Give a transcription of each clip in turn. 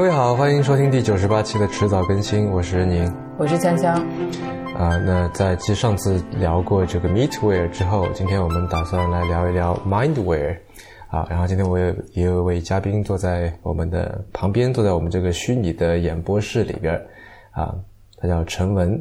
各位好，欢迎收听第九十八期的迟早更新，我是任宁，我是锵锵。啊，那在继上次聊过这个 Meetware 之后，今天我们打算来聊一聊 Mindware。啊，然后今天我也也有一位嘉宾坐在我们的旁边，坐在我们这个虚拟的演播室里边啊，他叫陈文。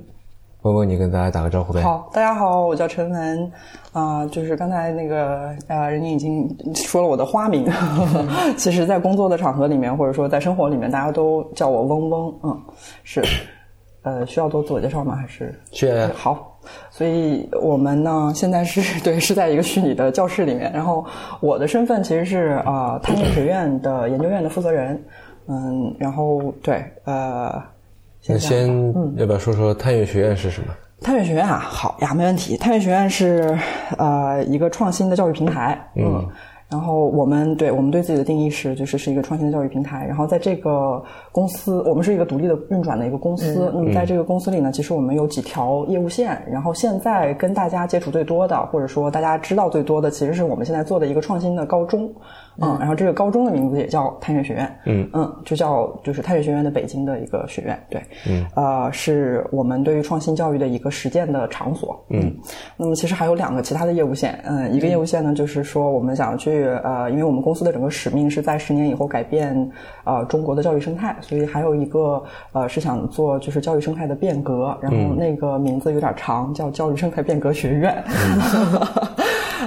问问你跟大家打个招呼呗。好，大家好，我叫陈文，啊，就是刚才那个呃，人家已经说了我的花名，其实，在工作的场合里面，或者说在生活里面，大家都叫我嗡嗡，嗯，是，呃，需要多自我介绍吗？还是？需要。好，所以我们呢，现在是对，是在一个虚拟的教室里面，然后我的身份其实是啊，探月学院的研究院的负责人，嗯，然后对，呃。那先要不要说说探月学院是什么？探月学院啊，好呀，没问题。探月学院是呃一个创新的教育平台，嗯，然后我们对我们对自己的定义是，就是是一个创新的教育平台。然后在这个公司，我们是一个独立的运转的一个公司。那么在这个公司里呢，其实我们有几条业务线。然后现在跟大家接触最多的，或者说大家知道最多的，其实是我们现在做的一个创新的高中。嗯，然后这个高中的名字也叫探月学院，嗯。嗯，就叫就是探月学院的北京的一个学院，对，嗯，呃，是我们对于创新教育的一个实践的场所，嗯，那么其实还有两个其他的业务线，嗯，一个业务线呢就是说我们想去呃，因为我们公司的整个使命是在十年以后改变呃中国的教育生态，所以还有一个呃是想做就是教育生态的变革，然后那个名字有点长，叫教育生态变革学院。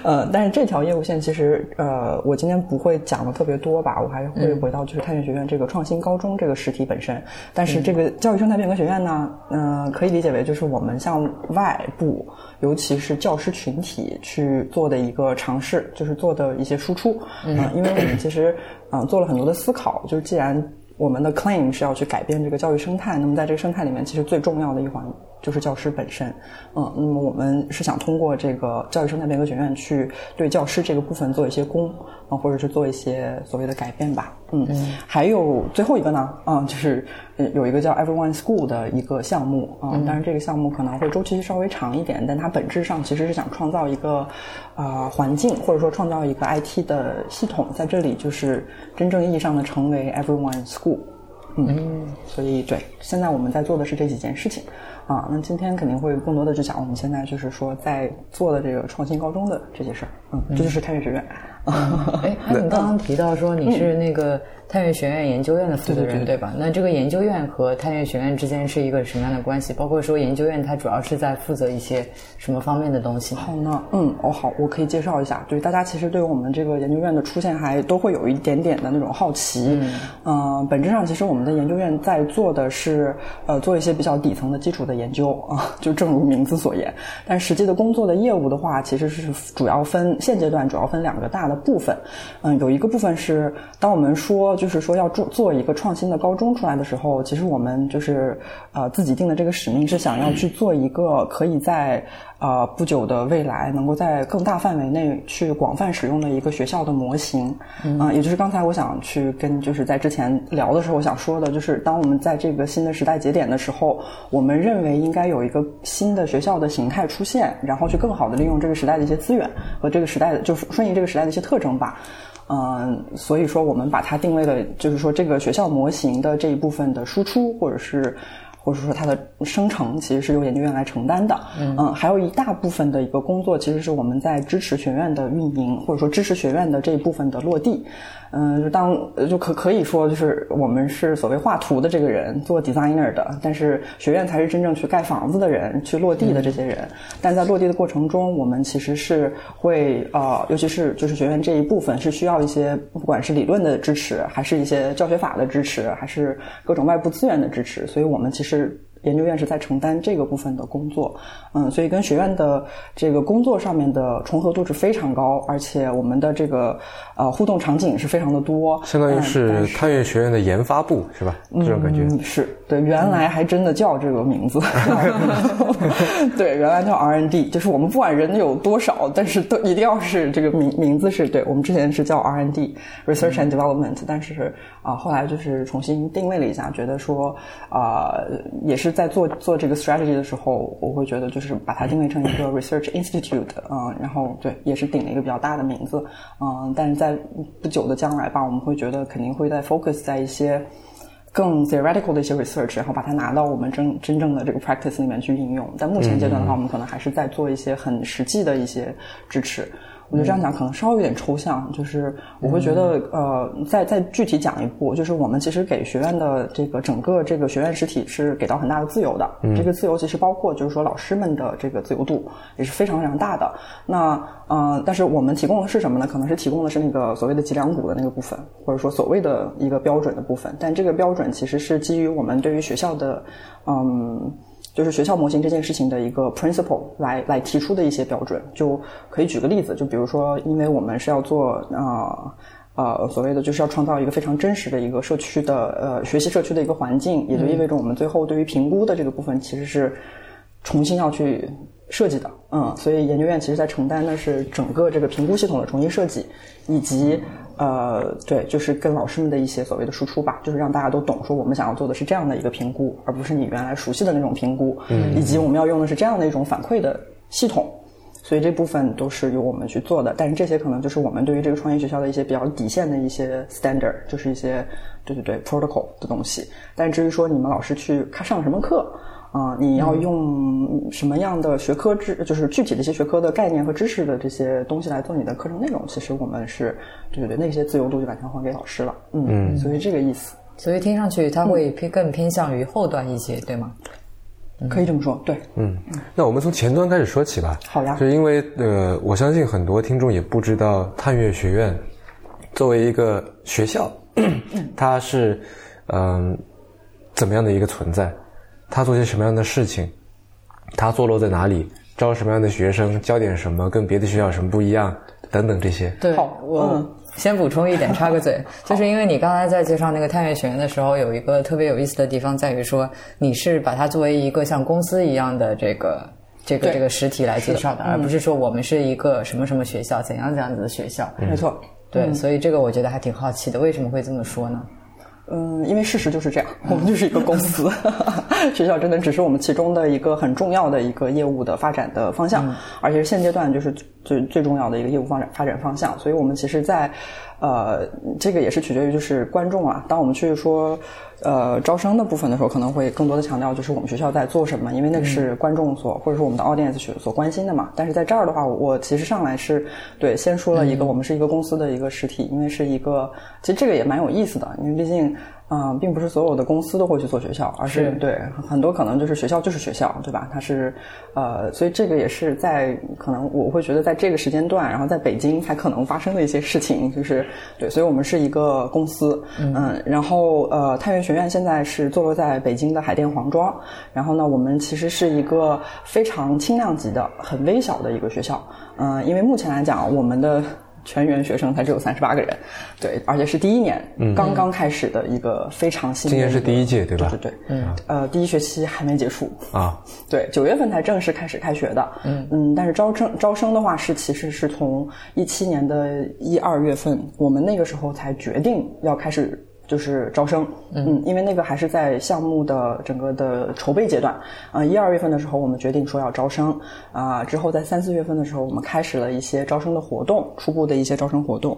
呃，但是这条业务线其实，呃，我今天不会讲的特别多吧，我还会回到就是太原学院这个创新高中这个实体本身。但是这个教育生态变革学院呢，嗯，可以理解为就是我们向外部，尤其是教师群体去做的一个尝试，就是做的一些输出。嗯，因为我们其实，嗯，做了很多的思考，就是既然我们的 claim 是要去改变这个教育生态，那么在这个生态里面，其实最重要的一环。就是教师本身，嗯，那么我们是想通过这个教育生态变革学院去对教师这个部分做一些功，啊，或者是做一些所谓的改变吧，嗯，还有最后一个呢，啊，就是有一个叫 Everyone School 的一个项目，啊，当然这个项目可能会周期稍微长一点，但它本质上其实是想创造一个啊环境，或者说创造一个 IT 的系统，在这里就是真正意义上的成为 Everyone School，嗯，所以对，现在我们在做的是这几件事情。啊，那今天肯定会更多的去讲我们现在就是说在做的这个创新高中的这些事儿，嗯，这就是太原学院。哎，你刚刚提到说你是那个。探月学院研究院的负责人，对吧？那这个研究院和探月学院之间是一个什么样的关系？包括说研究院它主要是在负责一些什么方面的东西？好呢，嗯，哦好，我可以介绍一下。对，大家其实对我们这个研究院的出现还都会有一点点的那种好奇。嗯，本质上其实我们的研究院在做的是呃做一些比较底层的基础的研究啊，就正如名字所言。但实际的工作的业务的话，其实是主要分现阶段主要分两个大的部分。嗯，有一个部分是当我们说。就是说，要做做一个创新的高中出来的时候，其实我们就是呃自己定的这个使命是想要去做一个可以在。呃，不久的未来，能够在更大范围内去广泛使用的一个学校的模型，嗯，也就是刚才我想去跟就是在之前聊的时候，我想说的，就是当我们在这个新的时代节点的时候，我们认为应该有一个新的学校的形态出现，然后去更好的利用这个时代的一些资源和这个时代的，就是顺应这个时代的一些特征吧。嗯，所以说我们把它定位了，就是说这个学校模型的这一部分的输出，或者是。或者说它的生成其实是由研究院来承担的，嗯，还有一大部分的一个工作其实是我们在支持学院的运营，或者说支持学院的这一部分的落地。嗯，就当就可可以说，就是我们是所谓画图的这个人，做 designer 的，但是学院才是真正去盖房子的人，去落地的这些人。但在落地的过程中，我们其实是会呃，尤其是就是学院这一部分是需要一些，不管是理论的支持，还是一些教学法的支持，还是各种外部资源的支持。所以我们其实。研究院是在承担这个部分的工作，嗯，所以跟学院的这个工作上面的重合度是非常高，而且我们的这个呃互动场景是非常的多，相当于是探月学院的研发部是吧？这种感觉。是。对，原来还真的叫这个名字，对，原来叫 R N D，就是我们不管人有多少，但是都一定要是这个名名字是对，我们之前是叫 R N D，Research and Development，但是啊后来就是重新定位了一下，觉得说啊也是。在做做这个 strategy 的时候，我会觉得就是把它定位成一个 research institute，嗯，然后对，也是顶了一个比较大的名字，嗯，但是在不久的将来吧，我们会觉得肯定会在 focus 在一些更 theoretical 的一些 research，然后把它拿到我们真真正的这个 practice 里面去应用。但目前阶段的话，我们可能还是在做一些很实际的一些支持。我觉得这样讲可能稍微有点抽象，就是我会觉得，呃，再再具体讲一步，就是我们其实给学院的这个整个这个学院实体是给到很大的自由的。这个自由其实包括就是说老师们的这个自由度也是非常非常大的。那呃，但是我们提供的是什么呢？可能是提供的是那个所谓的脊梁骨的那个部分，或者说所谓的一个标准的部分。但这个标准其实是基于我们对于学校的，嗯。就是学校模型这件事情的一个 principle 来来提出的一些标准，就可以举个例子，就比如说，因为我们是要做啊呃所谓的就是要创造一个非常真实的一个社区的呃学习社区的一个环境，也就意味着我们最后对于评估的这个部分其实是重新要去设计的，嗯，所以研究院其实在承担的是整个这个评估系统的重新设计，以及。呃，对，就是跟老师们的一些所谓的输出吧，就是让大家都懂，说我们想要做的是这样的一个评估，而不是你原来熟悉的那种评估，嗯，以及我们要用的是这样的一种反馈的系统，所以这部分都是由我们去做的。但是这些可能就是我们对于这个创业学校的一些比较底线的一些 standard，就是一些对对对 protocol 的东西。但至于说你们老师去看上什么课。啊，你要用什么样的学科知，就是具体的一些学科的概念和知识的这些东西来做你的课程内容？其实我们是对对对，那些自由度就完全还给老师了。嗯，所以这个意思。所以听上去它会偏更偏向于后端一些，对吗？可以这么说，对。嗯，那我们从前端开始说起吧。好呀。就因为呃，我相信很多听众也不知道探月学院作为一个学校，它是嗯怎么样的一个存在。他做些什么样的事情？他坐落在哪里？招什么样的学生？教点什么？跟别的学校有什么不一样？等等这些。对，好我先补充一点，插个嘴，就是因为你刚才在介绍那个探月学院的时候，有一个特别有意思的地方，在于说你是把它作为一个像公司一样的这个这个这个实体来介绍的，而不是说我们是一个什么什么学校，怎样怎样子的学校。没错，对，所以这个我觉得还挺好奇的，为什么会这么说呢？嗯，因为事实就是这样，我们就是一个公司，学校真的只是我们其中的一个很重要的一个业务的发展的方向，而且是现阶段就是最最重要的一个业务发展发展方向。所以我们其实，在呃，这个也是取决于就是观众啊，当我们去说。呃，招生的部分的时候，可能会更多的强调就是我们学校在做什么，因为那个是观众所或者说我们的 audience 所所关心的嘛。但是在这儿的话，我其实上来是对先说了一个，我们是一个公司的一个实体，因为是一个，其实这个也蛮有意思的，因为毕竟。啊，并不是所有的公司都会去做学校，而是对很多可能就是学校就是学校，对吧？它是呃，所以这个也是在可能我会觉得在这个时间段，然后在北京才可能发生的一些事情，就是对，所以我们是一个公司，嗯，然后呃，太原学院现在是坐落在北京的海淀黄庄，然后呢，我们其实是一个非常轻量级的、很微小的一个学校，嗯，因为目前来讲，我们的。全员学生才只有三十八个人，对，而且是第一年刚刚开始的一个非常新。今年是第一届，对吧？对对对，嗯，呃，第一学期还没结束啊，对，九月份才正式开始开学的，嗯嗯，但是招生招生的话是其实是从一七年的一二月份，我们那个时候才决定要开始。就是招生，嗯，因为那个还是在项目的整个的筹备阶段，啊，一二月份的时候我们决定说要招生，啊，之后在三四月份的时候我们开始了一些招生的活动，初步的一些招生活动。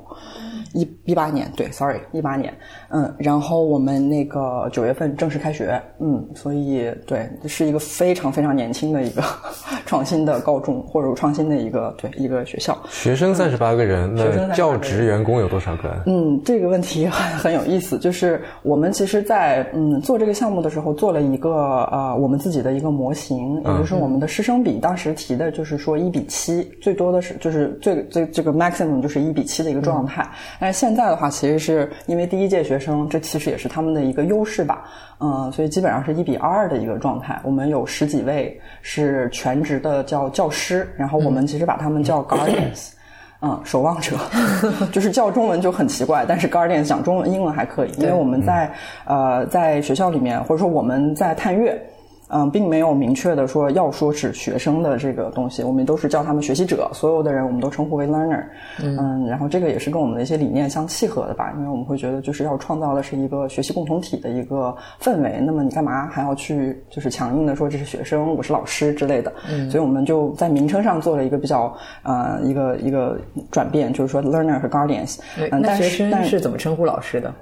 一一八年，对，sorry，一八年，嗯，然后我们那个九月份正式开学，嗯，所以对，是一个非常非常年轻的一个 创新的高中或者创新的一个对一个学校。学生三十八个人，那教职员工有多少个？嗯，这个问题很很有意思，就是我们其实，在嗯做这个项目的时候，做了一个呃我们自己的一个模型，也就是我们的师生比，当时提的就是说一比七，最多的是就是最最这个 maximum 就是一比七的一个状态。但是现在的话，其实是因为第一届学生，这其实也是他们的一个优势吧，嗯，所以基本上是一比二的一个状态。我们有十几位是全职的叫教师，然后我们其实把他们叫 guardians，嗯，守望者，就是叫中文就很奇怪，但是 guardians 讲中文英文还可以，因为我们在呃在学校里面，或者说我们在探月。嗯，并没有明确的说要说是学生的这个东西，我们都是叫他们学习者，所有的人我们都称呼为 learner。嗯，然后这个也是跟我们的一些理念相契合的吧，因为我们会觉得就是要创造的是一个学习共同体的一个氛围，那么你干嘛还要去就是强硬的说这是学生，我是老师之类的？嗯，所以我们就在名称上做了一个比较呃一个一个转变，就是说 learner 和 guardians。嗯，但学生是怎么称呼老师的？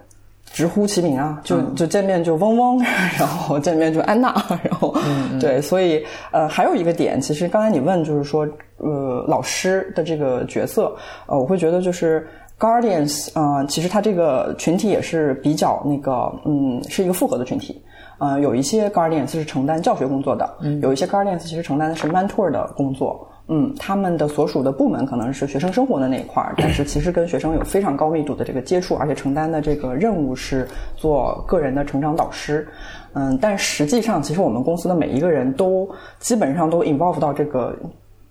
直呼其名啊，就就见面就嗡嗡，然后见面就安娜，然后对，所以呃还有一个点，其实刚才你问就是说呃老师的这个角色，呃我会觉得就是 guardians 啊，其实他这个群体也是比较那个嗯是一个复合的群体，呃有一些 guardians 是承担教学工作的，嗯。有一些 guardians 其实承担的是 mentor 的工作。嗯，他们的所属的部门可能是学生生活的那一块儿，但是 其实跟学生有非常高密度的这个接触，而且承担的这个任务是做个人的成长导师。嗯，但实际上，其实我们公司的每一个人都基本上都 involve 到这个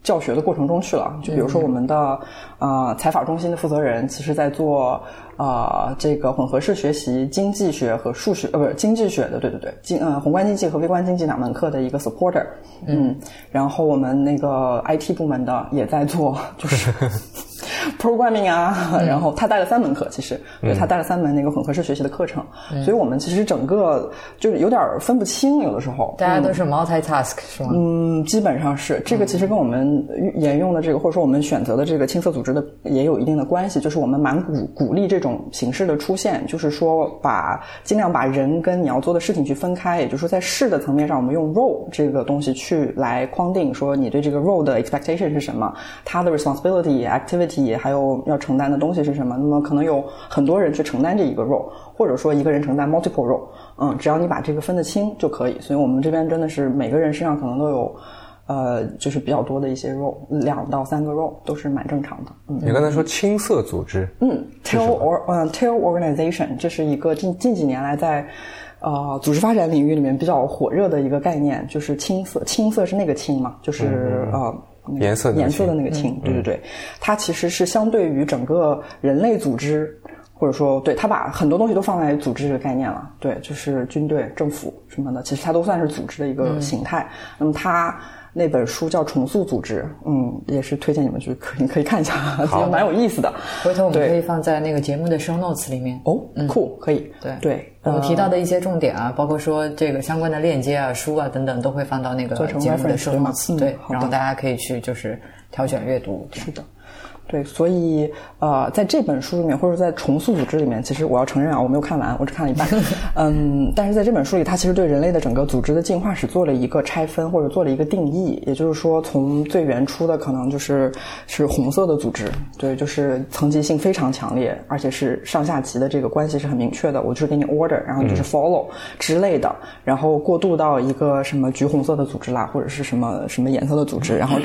教学的过程中去了。就比如说我们的呃采访中心的负责人，其实在做。啊，这个混合式学习经济学和数学，呃，不是经济学的，对对对，经呃宏观经济和微观经济两门课的一个 supporter，嗯，然后我们那个 IT 部门的也在做，就是 programming 啊，然后他带了三门课，其实对他带了三门那个混合式学习的课程，所以我们其实整个就是有点分不清，有的时候大家都是 multitask 是吗？嗯，基本上是这个，其实跟我们沿用的这个或者说我们选择的这个青色组织的也有一定的关系，就是我们蛮鼓鼓励这种。形式的出现，就是说把尽量把人跟你要做的事情去分开，也就是说在事的层面上，我们用 role 这个东西去来框定，说你对这个 role 的 expectation 是什么，他的 responsibility activity 还有要承担的东西是什么。那么可能有很多人去承担这一个 role，或者说一个人承担 multiple role，嗯，只要你把这个分得清就可以。所以我们这边真的是每个人身上可能都有。呃，就是比较多的一些 role，两到三个 role 都是蛮正常的。嗯，你刚才说青色组织，嗯，tail or 嗯 tail organization，这是一个近近几年来在呃组织发展领域里面比较火热的一个概念，就是青色，青色是那个青嘛，就是呃颜色颜色的那个青，对对对，它其实是相对于整个人类组织，或者说对它把很多东西都放在组织这个概念了，对，就是军队、政府什么的，其实它都算是组织的一个形态。那么它。那本书叫《重塑组织》，嗯，也是推荐你们去可以可以看一下，其实蛮有意思的。回头我们可以放在那个节目的 show notes 里面。哦，酷，可以。对对，我们提到的一些重点啊，包括说这个相关的链接啊、书啊等等，都会放到那个节目的 show notes。对，然后大家可以去就是挑选阅读。是的。对，所以呃，在这本书里面，或者在重塑组织里面，其实我要承认啊，我没有看完，我只看了一半。嗯，但是在这本书里，它其实对人类的整个组织的进化史做了一个拆分，或者做了一个定义。也就是说，从最原初的可能就是是红色的组织，对，就是层级性非常强烈，而且是上下级的这个关系是很明确的。我就是给你 order，然后就是 follow 之类的，然后过渡到一个什么橘红色的组织啦，或者是什么什么颜色的组织，然后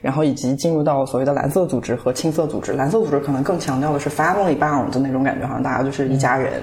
然后以及进入到所谓的蓝色组织和青色组织，蓝色组织可能更强调的是 family bound 的那种感觉，好像大家就是一家人。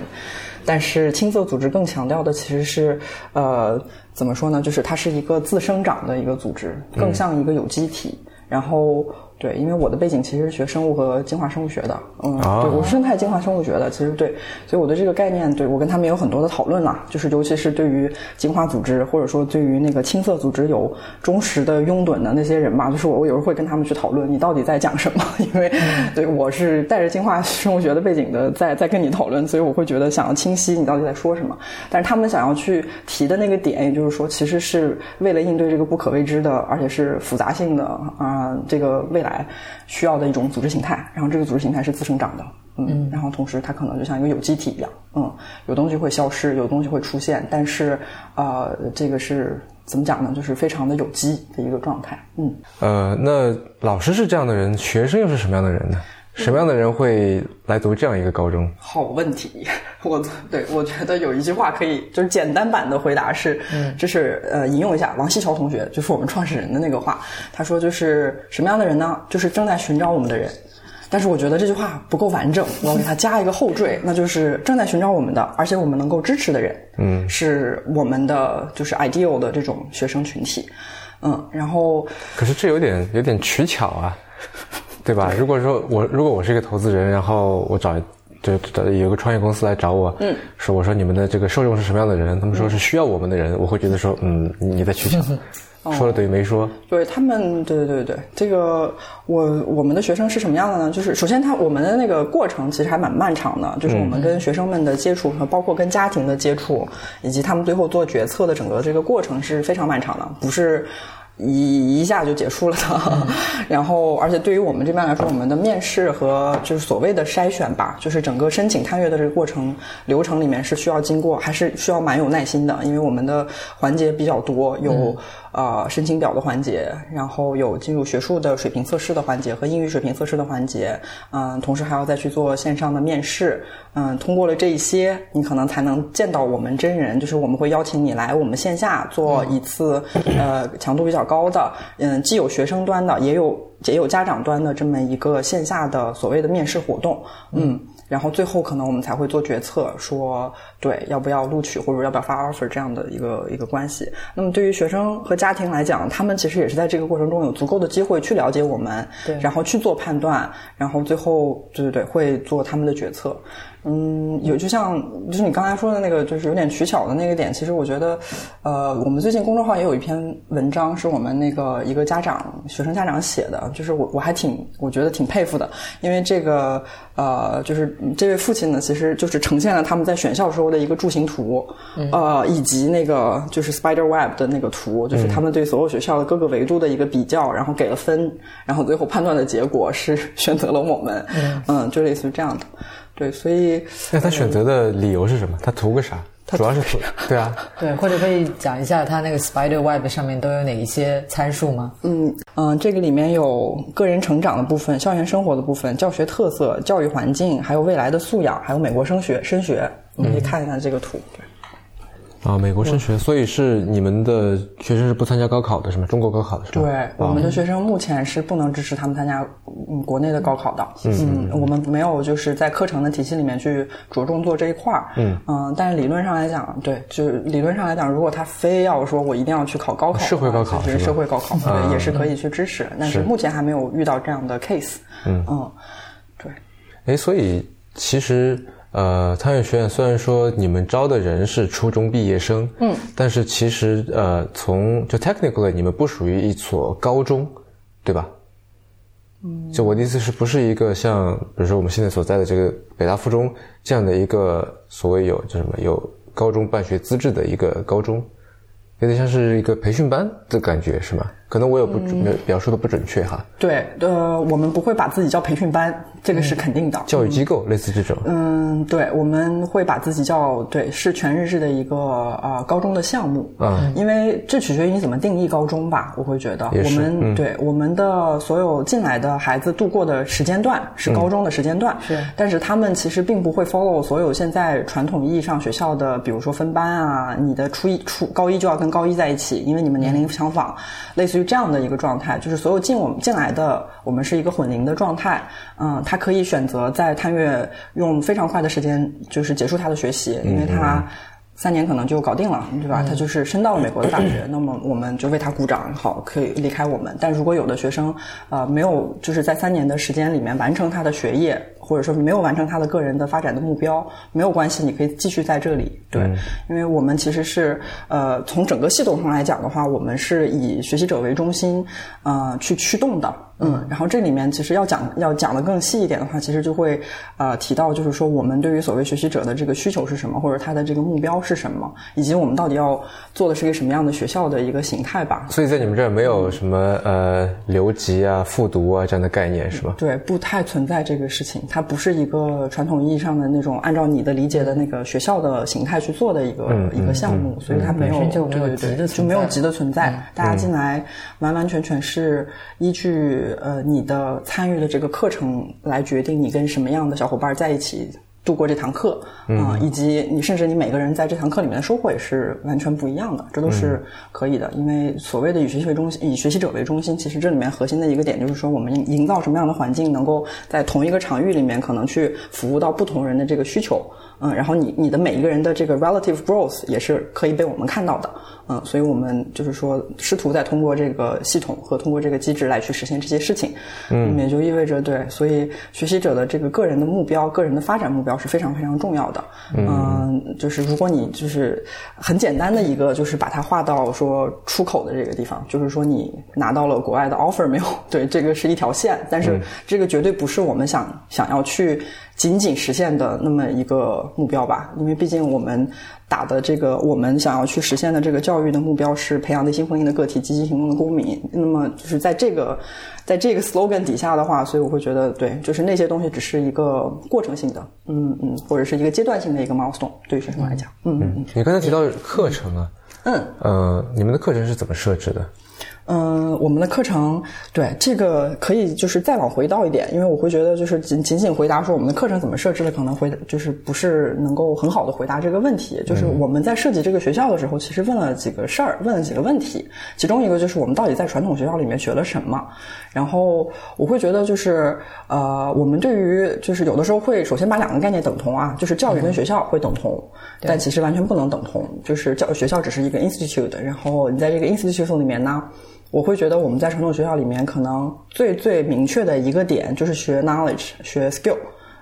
但是青色组织更强调的其实是，呃，怎么说呢？就是它是一个自生长的一个组织，更像一个有机体。然后。对，因为我的背景其实是学生物和进化生物学的，嗯，对，我是生态进化生物学的，其实对，所以我对这个概念，对我跟他们有很多的讨论啦，就是尤其是对于进化组织或者说对于那个青色组织有忠实的拥趸的那些人吧，就是我我有时候会跟他们去讨论，你到底在讲什么？因为对我是带着进化生物学的背景的，在在跟你讨论，所以我会觉得想要清晰你到底在说什么。但是他们想要去提的那个点，也就是说，其实是为了应对这个不可未知的，而且是复杂性的啊，这个未来。来需要的一种组织形态，然后这个组织形态是自生长的，嗯，然后同时它可能就像一个有机体一样，嗯，有东西会消失，有东西会出现，但是呃，这个是怎么讲呢？就是非常的有机的一个状态，嗯，呃，那老师是这样的人，学生又是什么样的人呢？什么样的人会来读这样一个高中？好问题，我对我觉得有一句话可以就是简单版的回答是，嗯，就是呃引用一下王西桥同学，就是我们创始人的那个话，他说就是什么样的人呢？就是正在寻找我们的人。但是我觉得这句话不够完整，我要给他加一个后缀，那就是正在寻找我们的，而且我们能够支持的人，嗯，是我们的就是 ideal 的这种学生群体，嗯，然后可是这有点有点取巧啊。对吧？如果说我如果我是一个投资人，然后我找就有个创业公司来找我，嗯，说我说你们的这个受众是什么样的人？他们说是需要我们的人，我会觉得说，嗯，你在取巧，说了等于没说。对他们，对对对对，这个我我们的学生是什么样的呢？就是首先他我们的那个过程其实还蛮漫长的，就是我们跟学生们的接触和包括跟家庭的接触，以及他们最后做决策的整个这个过程是非常漫长的，不是。一一下就结束了的。然后，而且对于我们这边来说，我们的面试和就是所谓的筛选吧，就是整个申请探月的这个过程流程里面是需要经过，还是需要蛮有耐心的，因为我们的环节比较多，有呃申请表的环节，然后有进入学术的水平测试的环节和英语水平测试的环节，嗯，同时还要再去做线上的面试，嗯，通过了这一些，你可能才能见到我们真人，就是我们会邀请你来我们线下做一次，呃，强度比较高的，嗯，既有学生端的，也有也有家长端的这么一个线下的所谓的面试活动，嗯，然后最后可能我们才会做决策，说对要不要录取或者要不要发 offer 这样的一个一个关系。那么对于学生和家庭来讲，他们其实也是在这个过程中有足够的机会去了解我们，对然后去做判断，然后最后对对对会做他们的决策。嗯，有就像就是你刚才说的那个，就是有点取巧的那个点。其实我觉得，呃，我们最近公众号也有一篇文章，是我们那个一个家长、学生家长写的，就是我我还挺我觉得挺佩服的，因为这个呃，就是这位父亲呢，其实就是呈现了他们在选校时候的一个柱形图，呃，以及那个就是 spider web 的那个图，就是他们对所有学校的各个维度的一个比较，然后给了分，然后最后判断的结果是 选择了我们，嗯，就类似于这样的。对，所以那他选择的理由是什么？他图个啥？他主要是图，对啊，对，或者可以讲一下他那个 Spider Web 上面都有哪一些参数吗？嗯嗯，这个里面有个人成长的部分、校园生活的部分、教学特色、教育环境，还有未来的素养，还有美国升学升学。你可以看一下这个图。对啊，美国升学，所以是你们的学生是不参加高考的是吗？中国高考的是吗？对，我们的学生目前是不能支持他们参加嗯国内的高考的。嗯，我们没有就是在课程的体系里面去着重做这一块儿。嗯嗯，但是理论上来讲，对，就是理论上来讲，如果他非要说我一定要去考高考，社会高考就是社会高考，对，也是可以去支持。但是是目前还没有遇到这样的 case。嗯嗯，对。哎，所以其实呃，探月学院虽然说你们招的人是初中毕业生，嗯，但是其实呃，从就 technically 你们不属于一所高中，对吧？嗯，就我的意思是不是一个像比如说我们现在所在的这个北大附中这样的一个所谓有叫什么有高中办学资质的一个高中，有点像是一个培训班的感觉是吗？可能我有不准、表述的不准确哈。对，呃，我们不会把自己叫培训班，这个是肯定的。教育机构、类似这种，嗯，对，我们会把自己叫对，是全日制的一个呃高中的项目。嗯，因为这取决于你怎么定义高中吧，我会觉得。我也是们、对我们的所有进来的孩子度过的时间段是高中的时间段，是。但是他们其实并不会 follow 所有现在传统意义上学校的，比如说分班啊，你的初一初高一就要跟高一在一起，因为你们年龄相仿，类似于这样的一个状态，就是所有进我们进来的，我们是一个混龄的状态，嗯，他可以选择在探月用非常快的时间就是结束他的学习，因为他。三年可能就搞定了，对吧？他就是升到了美国的大学，那么我们就为他鼓掌，好，可以离开我们。但如果有的学生，呃，没有就是在三年的时间里面完成他的学业，或者说没有完成他的个人的发展的目标，没有关系，你可以继续在这里。对，因为我们其实是呃，从整个系统上来讲的话，我们是以学习者为中心，呃，去驱动的。嗯，然后这里面其实要讲要讲的更细一点的话，其实就会呃提到，就是说我们对于所谓学习者的这个需求是什么，或者他的这个目标是什么，以及我们到底要做的是一个什么样的学校的一个形态吧。所以在你们这儿没有什么呃留级啊、复读啊这样的概念是吧？对，不太存在这个事情，它不是一个传统意义上的那种按照你的理解的那个学校的形态去做的一个、一个项目，所以它没有就没有就没有级的存在。大家进来完完全全是依据呃你的参与的这个课程来决定你跟什么样的小伙伴在一起。度过这堂课啊、以及你甚至你每个人在这堂课里面的收获也是完全不一样的，这都是可以的。因为所谓的以学习为中心，以学习者为中心，其实这里面核心的一个点就是说，我们营造什么样的环境，能够在同一个场域里面可能去服务到不同人的这个需求。嗯，然后你你的每一个人的这个 relative growth 也是可以被我们看到的。嗯，所以我们就是说，试图在通过这个系统和通过这个机制来去实现这些事情。嗯，也就意味着对，所以学习者的这个个人的目标、个人的发展目标是非常非常重要的。嗯，就是如果你就是很简单的一个，就是把它划到说出口的这个地方，就是说你拿到了国外的 offer 没有？对，这个是一条线，但是这个绝对不是我们想想要去仅仅实现的那么一个目标吧，因为毕竟我们打的这个，我们想要去实现的这个教育的目标是培养内心丰盈的个体、积极行动的公民。那么就是在这个在这个 slogan 底下的话，所以我会觉得，对，就是那些东西只是一个过程性的，嗯嗯，或者是一个阶段性的一个 milestone，对于学生来讲，嗯嗯。你刚才提到课程啊，嗯呃，你们的课程是怎么设置的？嗯，我们的课程对这个可以就是再往回倒一点，因为我会觉得就是仅仅仅回答说我们的课程怎么设置的，可能回就是不是能够很好的回答这个问题。就是我们在设计这个学校的时候，其实问了几个事儿，问了几个问题，其中一个就是我们到底在传统学校里面学了什么。然后我会觉得就是呃，我们对于就是有的时候会首先把两个概念等同啊，就是教育跟学校会等同，但其实完全不能等同。就是教学校只是一个 institute，然后你在这个 institute 里面呢。我会觉得我们在传统学校里面，可能最最明确的一个点就是学 knowledge，学 skill。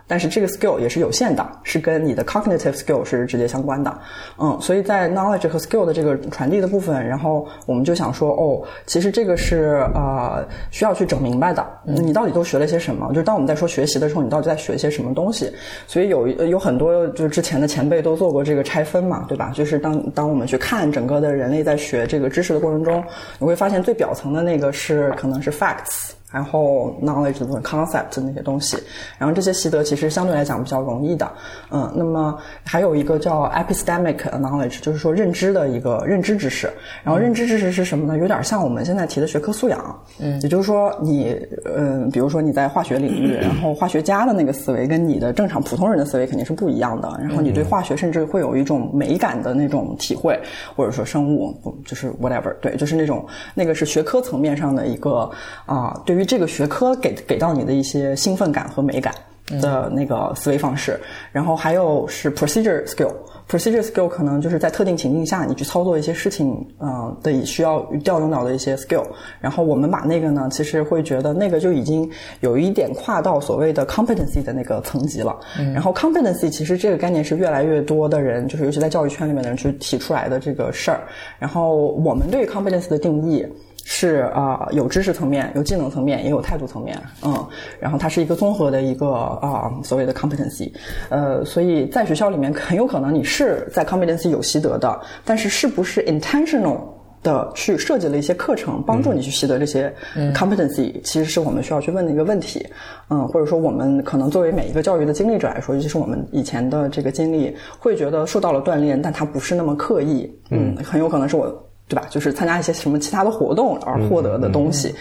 但是这个 skill 也是有限的，是跟你的 cognitive skill 是直接相关的，嗯，所以在 knowledge 和 skill 的这个传递的部分，然后我们就想说，哦，其实这个是呃需要去整明白的，你到底都学了些什么？就是当我们在说学习的时候，你到底在学些什么东西？所以有有很多就是之前的前辈都做过这个拆分嘛，对吧？就是当当我们去看整个的人类在学这个知识的过程中，你会发现最表层的那个是可能是 facts。然后 knowledge 的 concept 那些东西，然后这些习得其实相对来讲比较容易的，嗯，那么还有一个叫 epistemic knowledge，就是说认知的一个认知知识。然后认知知识是什么呢？有点像我们现在提的学科素养，嗯，也就是说你，嗯，比如说你在化学领域，然后化学家的那个思维跟你的正常普通人的思维肯定是不一样的。然后你对化学甚至会有一种美感的那种体会，或者说生物，就是 whatever，对，就是那种那个是学科层面上的一个啊，对于。这个学科给给到你的一些兴奋感和美感的那个思维方式，然后还有是 procedure skill，procedure skill 可能就是在特定情境下你去操作一些事情，嗯的需要调用到的一些 skill。然后我们把那个呢，其实会觉得那个就已经有一点跨到所谓的 competency 的那个层级了。然后 competency 其实这个概念是越来越多的人，就是尤其在教育圈里面的人去提出来的这个事儿。然后我们对 competency 的定义。是啊，有知识层面，有技能层面，也有态度层面，嗯，然后它是一个综合的一个啊所谓的 competency，呃，所以在学校里面很有可能你是在 competency 有习得的，但是是不是 intentional 的去设计了一些课程帮助你去习得这些 competency，其实是我们需要去问的一个问题，嗯，或者说我们可能作为每一个教育的经历者来说，尤其是我们以前的这个经历，会觉得受到了锻炼，但它不是那么刻意，嗯，很有可能是我。对吧？就是参加一些什么其他的活动而获得的东西，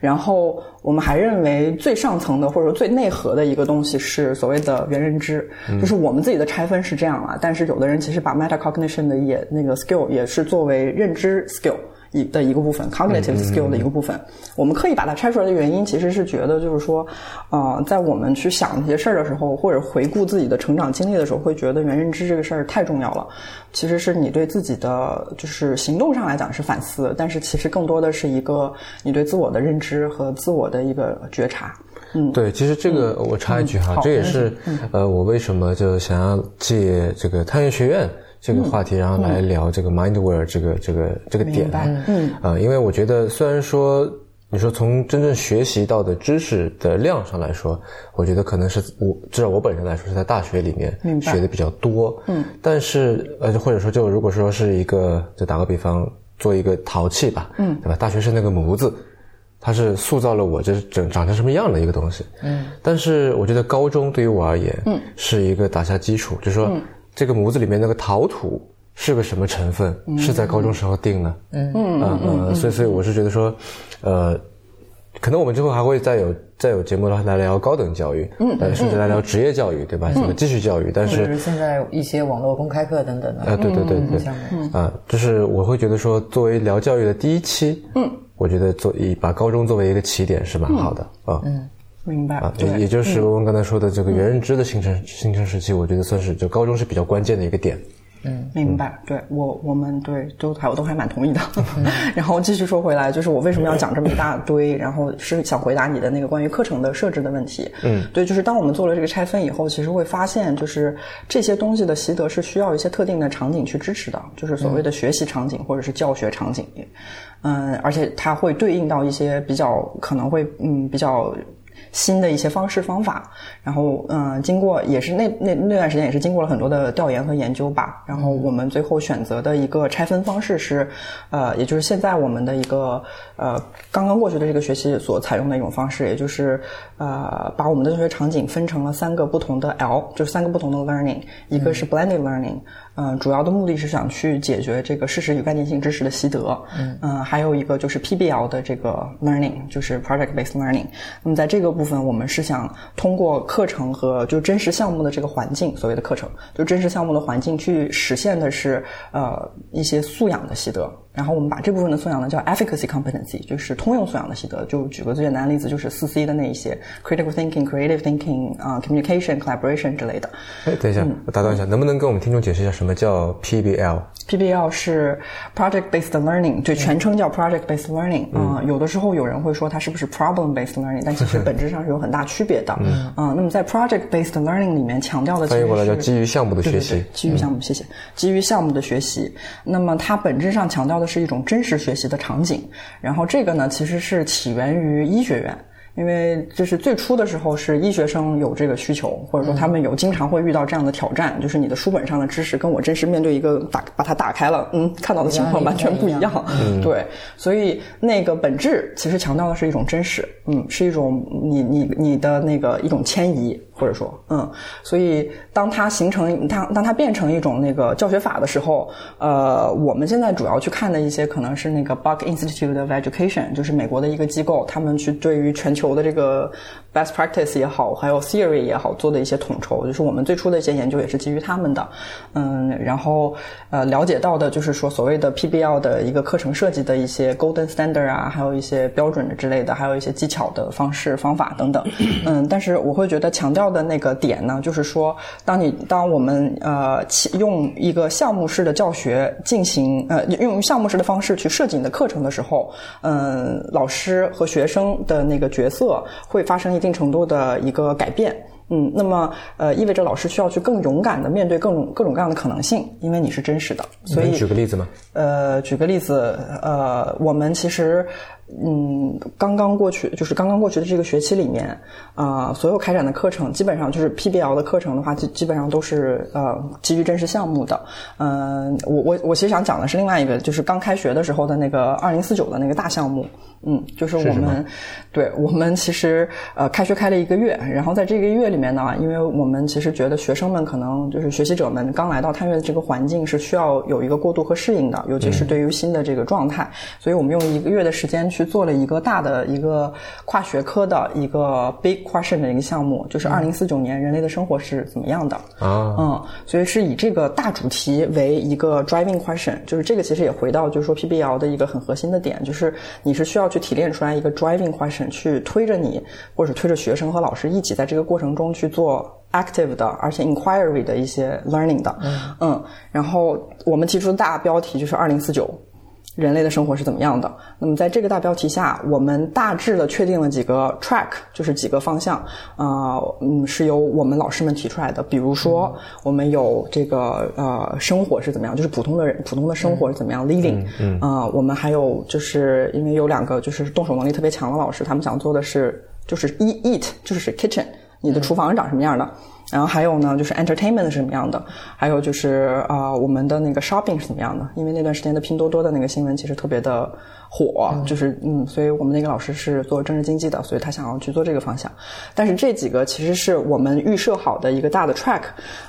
然后我们还认为最上层的或者说最内核的一个东西是所谓的原认知，就是我们自己的拆分是这样啊。但是有的人其实把 metacognition 的也那个 skill 也是作为认知 skill。一的一个部分，cognitive skill 的一个部分，我们刻意把它拆出来的原因，其实是觉得就是说，呃，在我们去想这些事儿的时候，或者回顾自己的成长经历的时候，会觉得原认知这个事儿太重要了。其实是你对自己的就是行动上来讲是反思，但是其实更多的是一个你对自我的认知和自我的一个觉察。嗯，对，其实这个我插一句哈，这也是呃，我为什么就想要借这个探月学院。这个话题，然后来聊这个 mindware 这个这个这个点，嗯，啊，因为我觉得虽然说你说从真正学习到的知识的量上来说，我觉得可能是我至少我本人来说是在大学里面学的比较多，嗯，但是呃或者说就如果说是一个就打个比方做一个陶器吧，嗯，对吧？大学生那个模子，它是塑造了我这整长成什么样的一个东西，嗯，但是我觉得高中对于我而言，嗯，是一个打下基础，就是说。这个模子里面那个陶土是个什么成分？是在高中时候定的。嗯嗯嗯，所以所以我是觉得说，呃，可能我们之后还会再有再有节目的话来聊高等教育，嗯，甚至来聊职业教育，对吧？什么继续教育？但是现在一些网络公开课等等的。啊，对对对对，啊，就是我会觉得说，作为聊教育的第一期，嗯，我觉得做以把高中作为一个起点是蛮好的啊。嗯。明白啊，也也就是我们刚才说的这个元认知的形成形成时期，我觉得算是就高中是比较关键的一个点。嗯，明白。对我我们对都还我都还蛮同意的。然后继续说回来，就是我为什么要讲这么一大堆，然后是想回答你的那个关于课程的设置的问题。嗯，对，就是当我们做了这个拆分以后，其实会发现，就是这些东西的习得是需要一些特定的场景去支持的，就是所谓的学习场景或者是教学场景。嗯，而且它会对应到一些比较可能会嗯比较。新的一些方式方法，然后嗯，经过也是那那那段时间也是经过了很多的调研和研究吧，然后我们最后选择的一个拆分方式是，呃，也就是现在我们的一个呃刚刚过去的这个学期所采用的一种方式，也就是呃把我们的教学场景分成了三个不同的 L，就是三个不同的 learning，一个是 blended learning。嗯，主要的目的是想去解决这个事实与概念性知识的习得。嗯，还有一个就是 PBL 的这个 learning，就是 project based learning。那么在这个部分，我们是想通过课程和就真实项目的这个环境，所谓的课程，就真实项目的环境去实现的是呃一些素养的习得。然后我们把这部分的素养呢叫 efficacy competency，就是通用素养的习得。就举个最简单的例子，就是四 C 的那一些 critical thinking、creative thinking 啊，communication、collaboration 之类的。哎，等一下，我打断一下，能不能跟我们听众解释一下什么叫 PBL？PBL 是 project based learning，对，全称叫 project based learning。嗯，有的时候有人会说它是不是 problem based learning，但其实本质上是有很大区别的。嗯，啊，那么在 project based learning 里面强调的翻译过来叫基于项目的学习，基于项目，谢谢，基于项目的学习。那么它本质上强调的。是一种真实学习的场景，然后这个呢，其实是起源于医学院。因为就是最初的时候是医学生有这个需求，或者说他们有经常会遇到这样的挑战，就是你的书本上的知识跟我真实面对一个打把它打开了，嗯，看到的情况完全不一样。对，所以那个本质其实强调的是一种真实，嗯，是一种你你你的那个一种迁移，或者说，嗯，所以当它形成当当它变成一种那个教学法的时候，呃，我们现在主要去看的一些可能是那个 Buck Institute of Education，就是美国的一个机构，他们去对于全球。的这个 best practice 也好，还有 theory 也好，做的一些统筹，就是我们最初的一些研究也是基于他们的，嗯，然后呃了解到的就是说所谓的 PBL 的一个课程设计的一些 golden standard 啊，还有一些标准的之类的，还有一些技巧的方式方法等等，嗯，但是我会觉得强调的那个点呢，就是说当你当我们呃用一个项目式的教学进行呃用项目式的方式去设计你的课程的时候，嗯，老师和学生的那个角色。色会发生一定程度的一个改变，嗯，那么呃，意味着老师需要去更勇敢的面对各种各种各样的可能性，因为你是真实的。所以举个例子吗？呃，举个例子，呃，我们其实。嗯，刚刚过去就是刚刚过去的这个学期里面，啊，所有开展的课程基本上就是 PBL 的课程的话，基基本上都是呃基于真实项目的。嗯，我我我其实想讲的是另外一个，就是刚开学的时候的那个二零四九的那个大项目。嗯，就是我们，对我们其实呃开学开了一个月，然后在这个月里面呢，因为我们其实觉得学生们可能就是学习者们刚来到探月的这个环境是需要有一个过渡和适应的，尤其是对于新的这个状态，所以我们用一个月的时间。去做了一个大的一个跨学科的一个 big question 的一个项目，就是二零四九年人类的生活是怎么样的啊？嗯，所以是以这个大主题为一个 driving question，就是这个其实也回到就是说 PBL 的一个很核心的点，就是你是需要去提炼出来一个 driving question，去推着你或者推着学生和老师一起在这个过程中去做 active 的，而且 inquiry 的一些 learning 的。嗯，然后我们提出的大标题就是二零四九。人类的生活是怎么样的？那么在这个大标题下，我们大致的确定了几个 track，就是几个方向。啊，嗯，是由我们老师们提出来的。比如说，我们有这个呃，生活是怎么样，就是普通的人普通的生活是怎么样 living。嗯。啊，我们还有就是因为有两个就是动手能力特别强的老师，他们想做的是就是 eat eat，就是 kitchen，你的厨房长什么样的？然后还有呢，就是 entertainment 是什么样的？还有就是啊，我们的那个 shopping 是怎么样的？因为那段时间的拼多多的那个新闻其实特别的。火就是嗯，所以我们那个老师是做政治经济的，所以他想要去做这个方向。但是这几个其实是我们预设好的一个大的 track。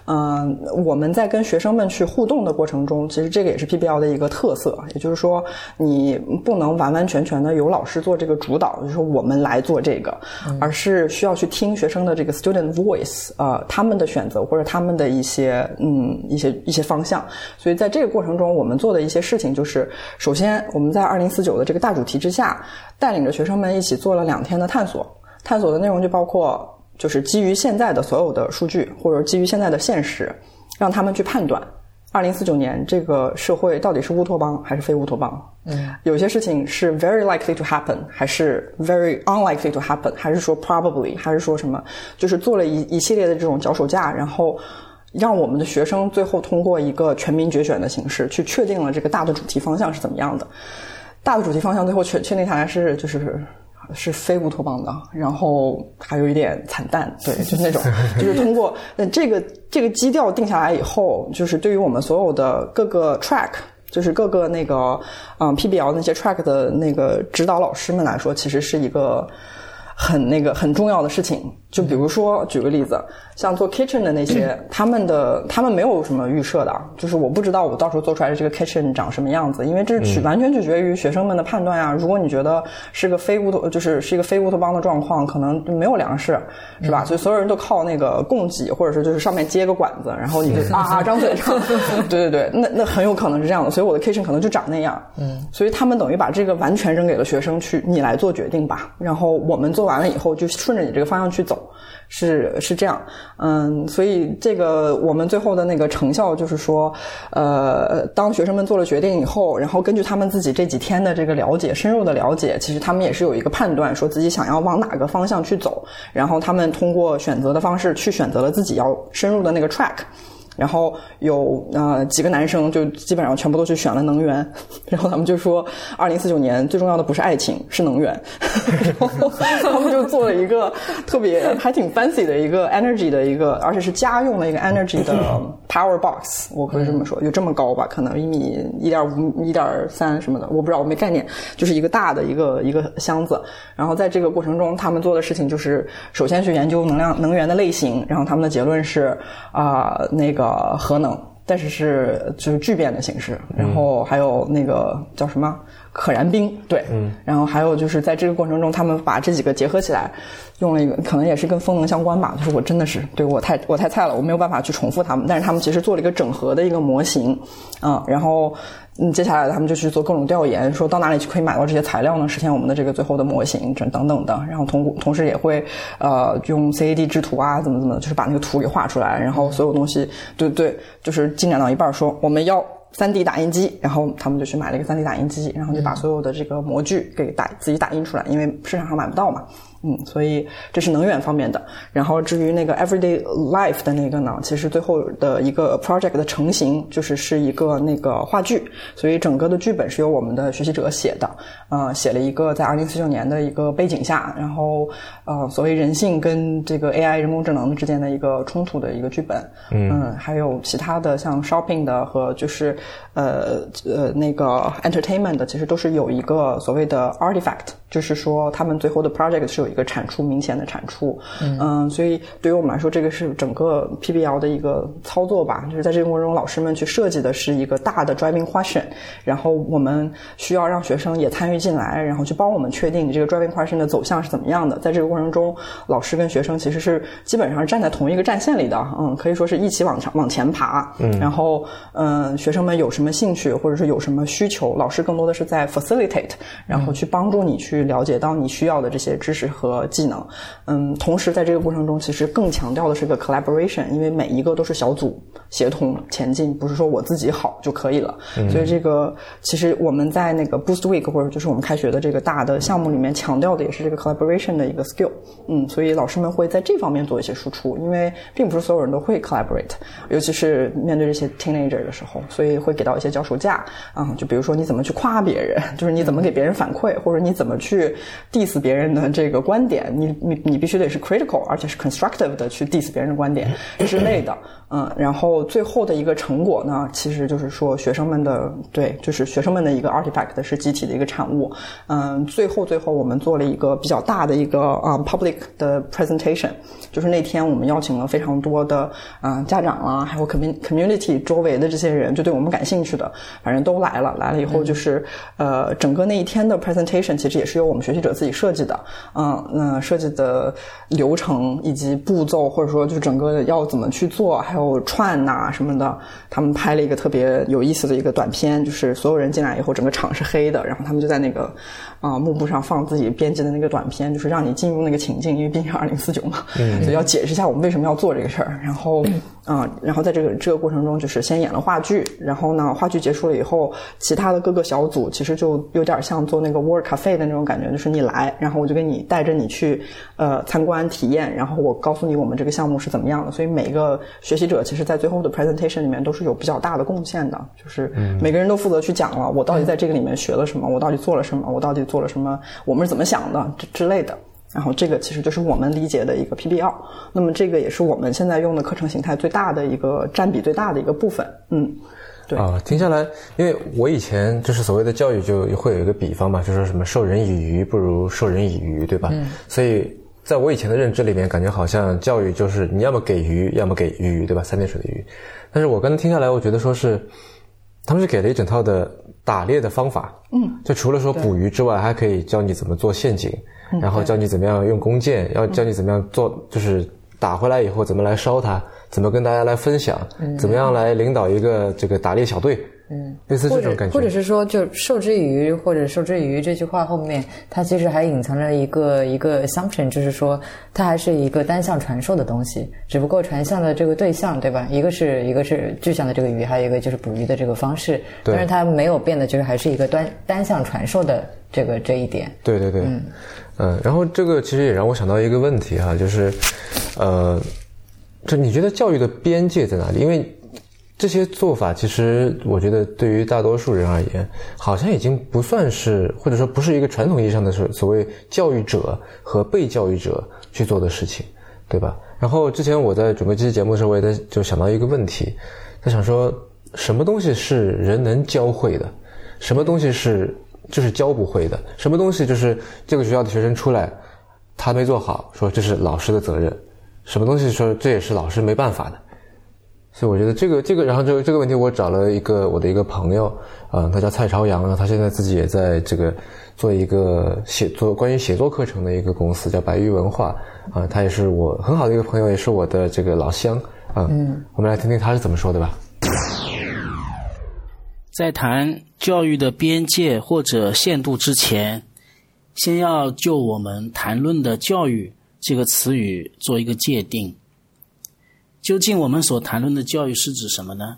嗯，我们在跟学生们去互动的过程中，其实这个也是 PBL 的一个特色，也就是说你不能完完全全的由老师做这个主导，就是说我们来做这个，而是需要去听学生的这个 student voice，呃，他们的选择或者他们的一些嗯一些一些方向。所以在这个过程中，我们做的一些事情就是，首先我们在二零四九。的这个大主题之下，带领着学生们一起做了两天的探索。探索的内容就包括，就是基于现在的所有的数据，或者基于现在的现实，让他们去判断，二零四九年这个社会到底是乌托邦还是非乌托邦。嗯，有些事情是 very likely to happen，还是 very unlikely to happen，还是说 probably，还是说什么？就是做了一一系列的这种脚手架，然后让我们的学生最后通过一个全民决选的形式，去确定了这个大的主题方向是怎么样的。大的主题方向最后确确定下来是就是是非乌托邦的，然后还有一点惨淡，对，就是那种，就是通过那这个这个基调定下来以后，就是对于我们所有的各个 track，就是各个那个嗯 PBL 那些 track 的那个指导老师们来说，其实是一个很那个很重要的事情。就比如说，举个例子。像做 kitchen 的那些，他们的他们没有什么预设的，就是我不知道我到时候做出来的这个 kitchen 长什么样子，因为这是取完全取决于学生们的判断啊。如果你觉得是个非乌托，就是是一个非乌托邦的状况，可能没有粮食，是吧？所以所有人都靠那个供给，或者是就是上面接个管子，然后你就啊啊张嘴唱，对对对，那那很有可能是这样的。所以我的 kitchen 可能就长那样。嗯，所以他们等于把这个完全扔给了学生去，你来做决定吧。然后我们做完了以后，就顺着你这个方向去走。是是这样，嗯，所以这个我们最后的那个成效就是说，呃，当学生们做了决定以后，然后根据他们自己这几天的这个了解，深入的了解，其实他们也是有一个判断，说自己想要往哪个方向去走，然后他们通过选择的方式去选择了自己要深入的那个 track。然后有呃几个男生就基本上全部都去选了能源，然后他们就说，二零四九年最重要的不是爱情，是能源。然后他们就做了一个特别还挺 fancy 的一个 energy 的一个，而且是家用的一个 energy 的 power box，我可以这么说，有这么高吧？可能一米一点五、一点三什么的，我不知道，我没概念。就是一个大的一个一个箱子。然后在这个过程中，他们做的事情就是首先去研究能量能源的类型，然后他们的结论是啊那个。呃，核能，但是是就是聚变的形式，然后还有那个叫什么可燃冰，对，嗯，然后还有就是在这个过程中，他们把这几个结合起来，用了一个可能也是跟风能相关吧，就是我真的是对我太我太菜了，我没有办法去重复他们，但是他们其实做了一个整合的一个模型，嗯，然后。嗯，接下来他们就去做各种调研，说到哪里去可以买到这些材料呢？实现我们的这个最后的模型，这等等的。然后同同时也会呃用 CAD 制图啊，怎么怎么，就是把那个图给画出来。然后所有东西，对对，就是进展到一半说我们要 3D 打印机，然后他们就去买了一个 3D 打印机，然后就把所有的这个模具给打自己打印出来，因为市场上买不到嘛。嗯，所以这是能源方面的。然后至于那个 everyday life 的那个呢，其实最后的一个 project 的成型就是是一个那个话剧。所以整个的剧本是由我们的学习者写的，呃，写了一个在二零四九年的一个背景下，然后呃，所谓人性跟这个 AI 人工智能之间的一个冲突的一个剧本。嗯，还有其他的像 shopping 的和就是呃呃那个 entertainment 的，其实都是有一个所谓的 artifact。就是说，他们最后的 project 是有一个产出明显的产出，嗯，所以对于我们来说，这个是整个 PBL 的一个操作吧。就是在这个过程中，老师们去设计的是一个大的 driving question，然后我们需要让学生也参与进来，然后去帮我们确定这个 driving question 的走向是怎么样的。在这个过程中，老师跟学生其实是基本上站在同一个战线里的，嗯，可以说是一起往上往前爬。嗯，然后嗯，学生们有什么兴趣或者是有什么需求，老师更多的是在 facilitate，然后去帮助你去。去了解到你需要的这些知识和技能，嗯，同时在这个过程中，其实更强调的是个 collaboration，因为每一个都是小组协同前进，不是说我自己好就可以了。所以这个其实我们在那个 Boost Week 或者就是我们开学的这个大的项目里面强调的也是这个 collaboration 的一个 skill，嗯，所以老师们会在这方面做一些输出，因为并不是所有人都会 collaborate，尤其是面对这些 teenager 的时候，所以会给到一些脚手架啊，就比如说你怎么去夸别人，就是你怎么给别人反馈，或者你怎么去。去 diss 别人的这个观点，你你你必须得是 critical，而且是 constructive 的去 diss 别人的观点之类的，嗯，然后最后的一个成果呢，其实就是说学生们的对，就是学生们的一个 artifact 是集体的一个产物，嗯，最后最后我们做了一个比较大的一个啊 public 的 presentation，就是那天我们邀请了非常多的啊家长啊，还有 commun community 周围的这些人，就对我们感兴趣的，反正都来了，来了以后就是呃整个那一天的 presentation 其实也是。由我们学习者自己设计的，嗯，那设计的流程以及步骤，或者说就整个要怎么去做，还有串呐什么的，他们拍了一个特别有意思的一个短片，就是所有人进来以后，整个场是黑的，然后他们就在那个啊幕布上放自己编辑的那个短片，就是让你进入那个情境，因为毕竟是二零四九嘛，所以要解释一下我们为什么要做这个事儿，然后啊，然后在这个这个过程中，就是先演了话剧，然后呢，话剧结束了以后，其他的各个小组其实就有点像做那个 work cafe 的那种感觉，就是你来，然后我就给你带着你去呃参观体验，然后我告诉你我们这个项目是怎么样的。所以每个学习者其实，在最后的 presentation 里面都是有比较大的贡献的，就是每个人都负责去讲了我到底在这个里面学了什么，我到底做了什么，我到底做了什么，我们是怎么想的之之类的。然后这个其实就是我们理解的一个 PBL，那么这个也是我们现在用的课程形态最大的一个占比最大的一个部分。嗯，对啊，听下来，因为我以前就是所谓的教育就会有一个比方嘛，就说什么授人以鱼不如授人以渔，对吧？嗯。所以在我以前的认知里面，感觉好像教育就是你要么给鱼，要么给鱼，对吧？三点水的鱼。但是我刚才听下来，我觉得说是他们是给了一整套的打猎的方法。嗯。就除了说捕鱼之外，还可以教你怎么做陷阱。然后教你怎么样用弓箭，要教你怎么样做，就是打回来以后怎么来烧它，怎么跟大家来分享，怎么样来领导一个这个打猎小队，嗯，类似这种感觉。或者是说，就受制于，或者受制于这句话后面，它其实还隐藏着一个一个 assumption，就是说它还是一个单向传授的东西，只不过传向的这个对象，对吧？一个是一个是具象的这个鱼，还有一个就是捕鱼的这个方式，但是它没有变的，就是还是一个单单向传授的这个这一点。对对对，嗯。嗯，然后这个其实也让我想到一个问题哈，就是，呃，就你觉得教育的边界在哪里？因为这些做法其实我觉得对于大多数人而言，好像已经不算是或者说不是一个传统意义上的所所谓教育者和被教育者去做的事情，对吧？然后之前我在准备这期节目的时候，我也在就想到一个问题，在想说什么东西是人能教会的，什么东西是？就是教不会的，什么东西就是这个学校的学生出来，他没做好，说这是老师的责任；什么东西说这也是老师没办法的。所以我觉得这个这个，然后这个这个问题，我找了一个我的一个朋友，啊，他叫蔡朝阳，然后他现在自己也在这个做一个写作关于写作课程的一个公司，叫白玉文化，啊，他也是我很好的一个朋友，也是我的这个老乡，啊，嗯，我们来听听他是怎么说的吧。在谈教育的边界或者限度之前，先要就我们谈论的“教育”这个词语做一个界定。究竟我们所谈论的教育是指什么呢？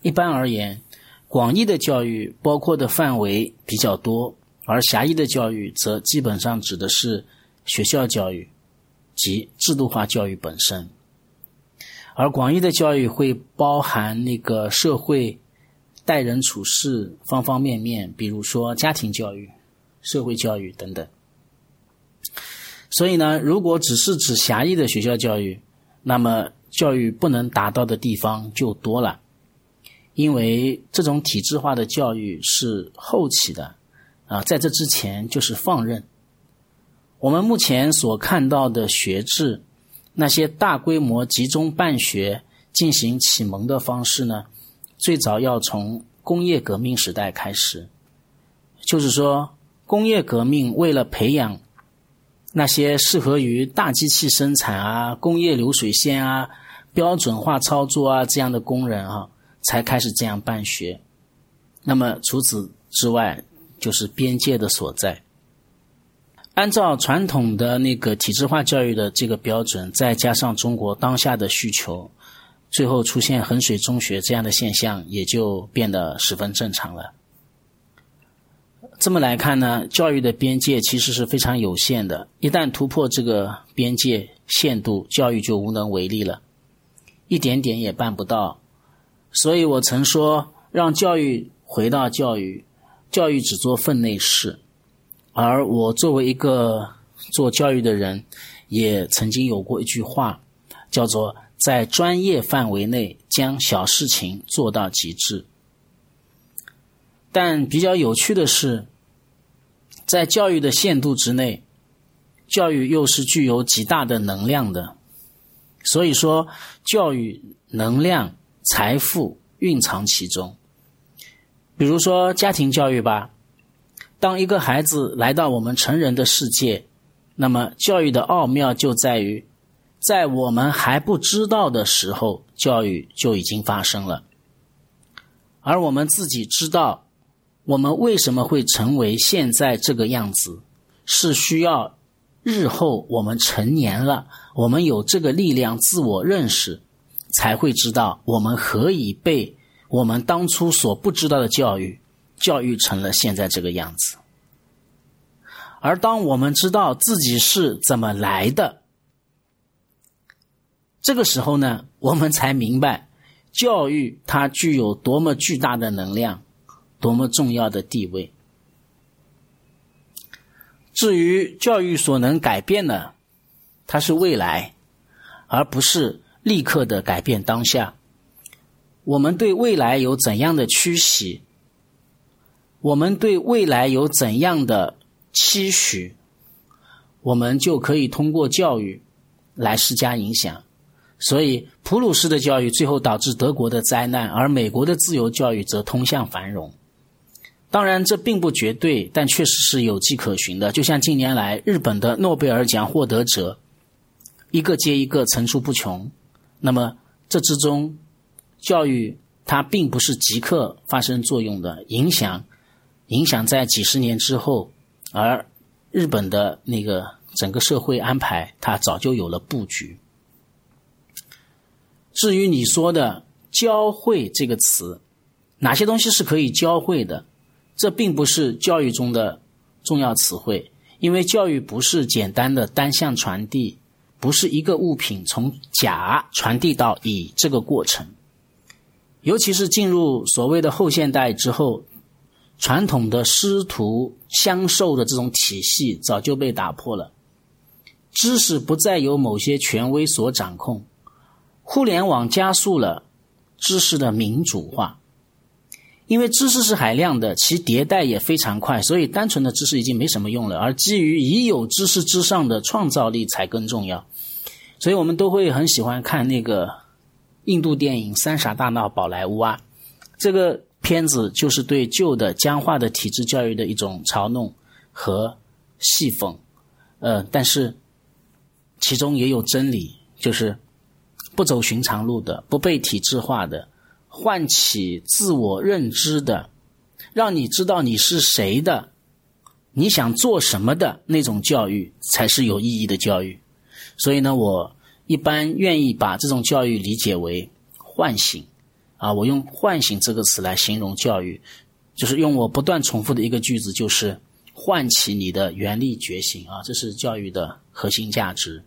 一般而言，广义的教育包括的范围比较多，而狭义的教育则基本上指的是学校教育及制度化教育本身。而广义的教育会包含那个社会。待人处事方方面面，比如说家庭教育、社会教育等等。所以呢，如果只是指狭义的学校教育，那么教育不能达到的地方就多了。因为这种体制化的教育是后期的，啊，在这之前就是放任。我们目前所看到的学制，那些大规模集中办学进行启蒙的方式呢？最早要从工业革命时代开始，就是说，工业革命为了培养那些适合于大机器生产啊、工业流水线啊、标准化操作啊这样的工人啊，才开始这样办学。那么除此之外，就是边界的所在。按照传统的那个体制化教育的这个标准，再加上中国当下的需求。最后出现衡水中学这样的现象，也就变得十分正常了。这么来看呢，教育的边界其实是非常有限的。一旦突破这个边界限度，教育就无能为力了，一点点也办不到。所以我曾说，让教育回到教育，教育只做分内事。而我作为一个做教育的人，也曾经有过一句话，叫做。在专业范围内将小事情做到极致，但比较有趣的是，在教育的限度之内，教育又是具有极大的能量的。所以说，教育能量、财富蕴藏其中。比如说家庭教育吧，当一个孩子来到我们成人的世界，那么教育的奥妙就在于。在我们还不知道的时候，教育就已经发生了。而我们自己知道，我们为什么会成为现在这个样子，是需要日后我们成年了，我们有这个力量自我认识，才会知道我们何以被我们当初所不知道的教育教育成了现在这个样子。而当我们知道自己是怎么来的，这个时候呢，我们才明白教育它具有多么巨大的能量，多么重要的地位。至于教育所能改变的，它是未来，而不是立刻的改变当下。我们对未来有怎样的驱喜？我们对未来有怎样的期许？我们就可以通过教育来施加影响。所以，普鲁士的教育最后导致德国的灾难，而美国的自由教育则通向繁荣。当然，这并不绝对，但确实是有迹可循的。就像近年来日本的诺贝尔奖获得者，一个接一个层出不穷。那么这之中，教育它并不是即刻发生作用的，影响影响在几十年之后，而日本的那个整个社会安排，它早就有了布局。至于你说的“教会”这个词，哪些东西是可以教会的？这并不是教育中的重要词汇，因为教育不是简单的单向传递，不是一个物品从甲传递到乙这个过程。尤其是进入所谓的后现代之后，传统的师徒相授的这种体系早就被打破了，知识不再由某些权威所掌控，互联网加速了知识的民主化。因为知识是海量的，其迭代也非常快，所以单纯的知识已经没什么用了。而基于已有知识之上的创造力才更重要。所以我们都会很喜欢看那个印度电影《三傻大闹宝莱坞》啊，这个片子就是对旧的僵化的体制教育的一种嘲弄和戏讽。呃，但是其中也有真理，就是不走寻常路的，不被体制化的。唤起自我认知的，让你知道你是谁的，你想做什么的那种教育才是有意义的教育。所以呢，我一般愿意把这种教育理解为唤醒。啊，我用“唤醒”这个词来形容教育，就是用我不断重复的一个句子，就是唤起你的原力觉醒啊，这是教育的核心价值。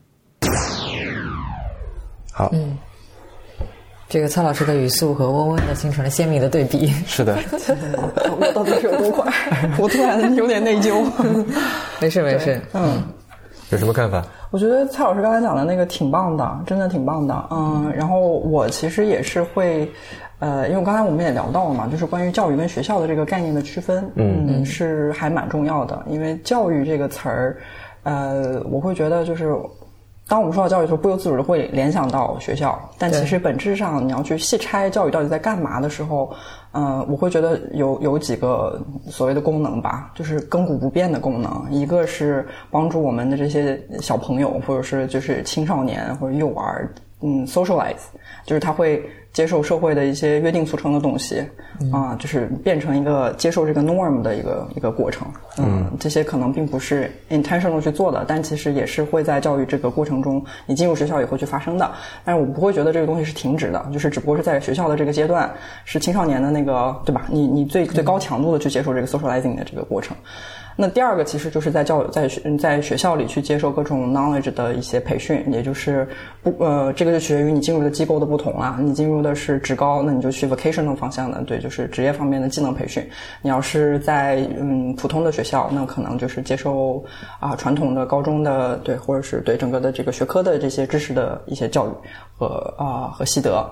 好。嗯。这个蔡老师的语速和温温的形成了鲜明的对比。是的，我到底是有多快？我突然有点内疚。没事没事，嗯。有什么看法？我觉得蔡老师刚才讲的那个挺棒的，真的挺棒的。嗯，然后我其实也是会，呃，因为刚才我们也聊到了嘛，就是关于教育跟学校的这个概念的区分，嗯，是还蛮重要的。因为教育这个词儿，呃，我会觉得就是。当我们说到教育的时候，不由自主的会联想到学校，但其实本质上你要去细拆教育到底在干嘛的时候，嗯，我会觉得有有几个所谓的功能吧，就是亘古不变的功能。一个是帮助我们的这些小朋友，或者是就是青少年或者幼儿，嗯，socialize，就是他会。接受社会的一些约定俗成的东西，啊，就是变成一个接受这个 norm 的一个一个过程。嗯，这些可能并不是 intentional 去做的，但其实也是会在教育这个过程中，你进入学校以后去发生的。但是我不会觉得这个东西是停止的，就是只不过是在学校的这个阶段，是青少年的那个，对吧？你你最最高强度的去接受这个 socializing 的这个过程。那第二个其实就是在教在学在学校里去接受各种 knowledge 的一些培训，也就是不呃，这个就取决于你进入的机构的不同了。你进入的是职高，那你就去 vocational 方向的，对，就是职业方面的技能培训。你要是在嗯普通的学校，那可能就是接受啊传统的高中的对，或者是对整个的这个学科的这些知识的一些教育和啊和习得。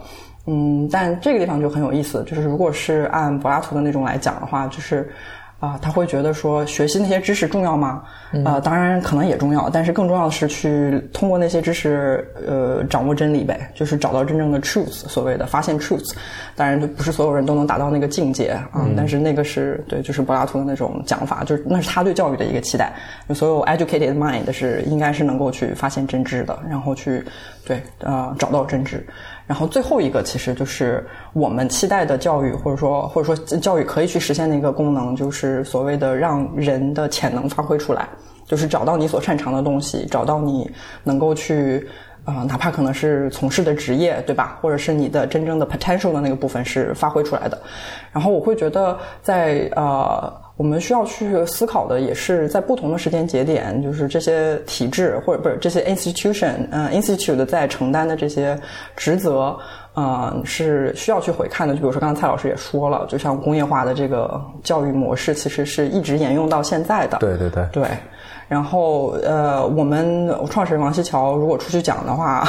嗯，但这个地方就很有意思，就是如果是按柏拉图的那种来讲的话，就是。啊，他会觉得说学习那些知识重要吗？呃，当然可能也重要，但是更重要的是去通过那些知识，呃，掌握真理呗，就是找到真正的 truth，所谓的发现 truth。当然，就不是所有人都能达到那个境界啊，但是那个是对，就是柏拉图的那种讲法，就是那是他对教育的一个期待。所有 educated mind 是应该是能够去发现真知的，然后去对呃找到真知。然后最后一个其实就是我们期待的教育，或者说或者说教育可以去实现的一个功能，就是所谓的让人的潜能发挥出来，就是找到你所擅长的东西，找到你能够去啊，哪怕可能是从事的职业，对吧？或者是你的真正的 potential 的那个部分是发挥出来的。然后我会觉得，在呃，我们需要去思考的也是在不同的时间节点，就是这些体制或者不是这些 institution，嗯，institute 在承担的这些职责，呃，是需要去回看的。就比如说刚才蔡老师也说了，就像工业化的这个教育模式，其实是一直沿用到现在的。对对对。对。然后，呃，我们创始人王西桥如果出去讲的话，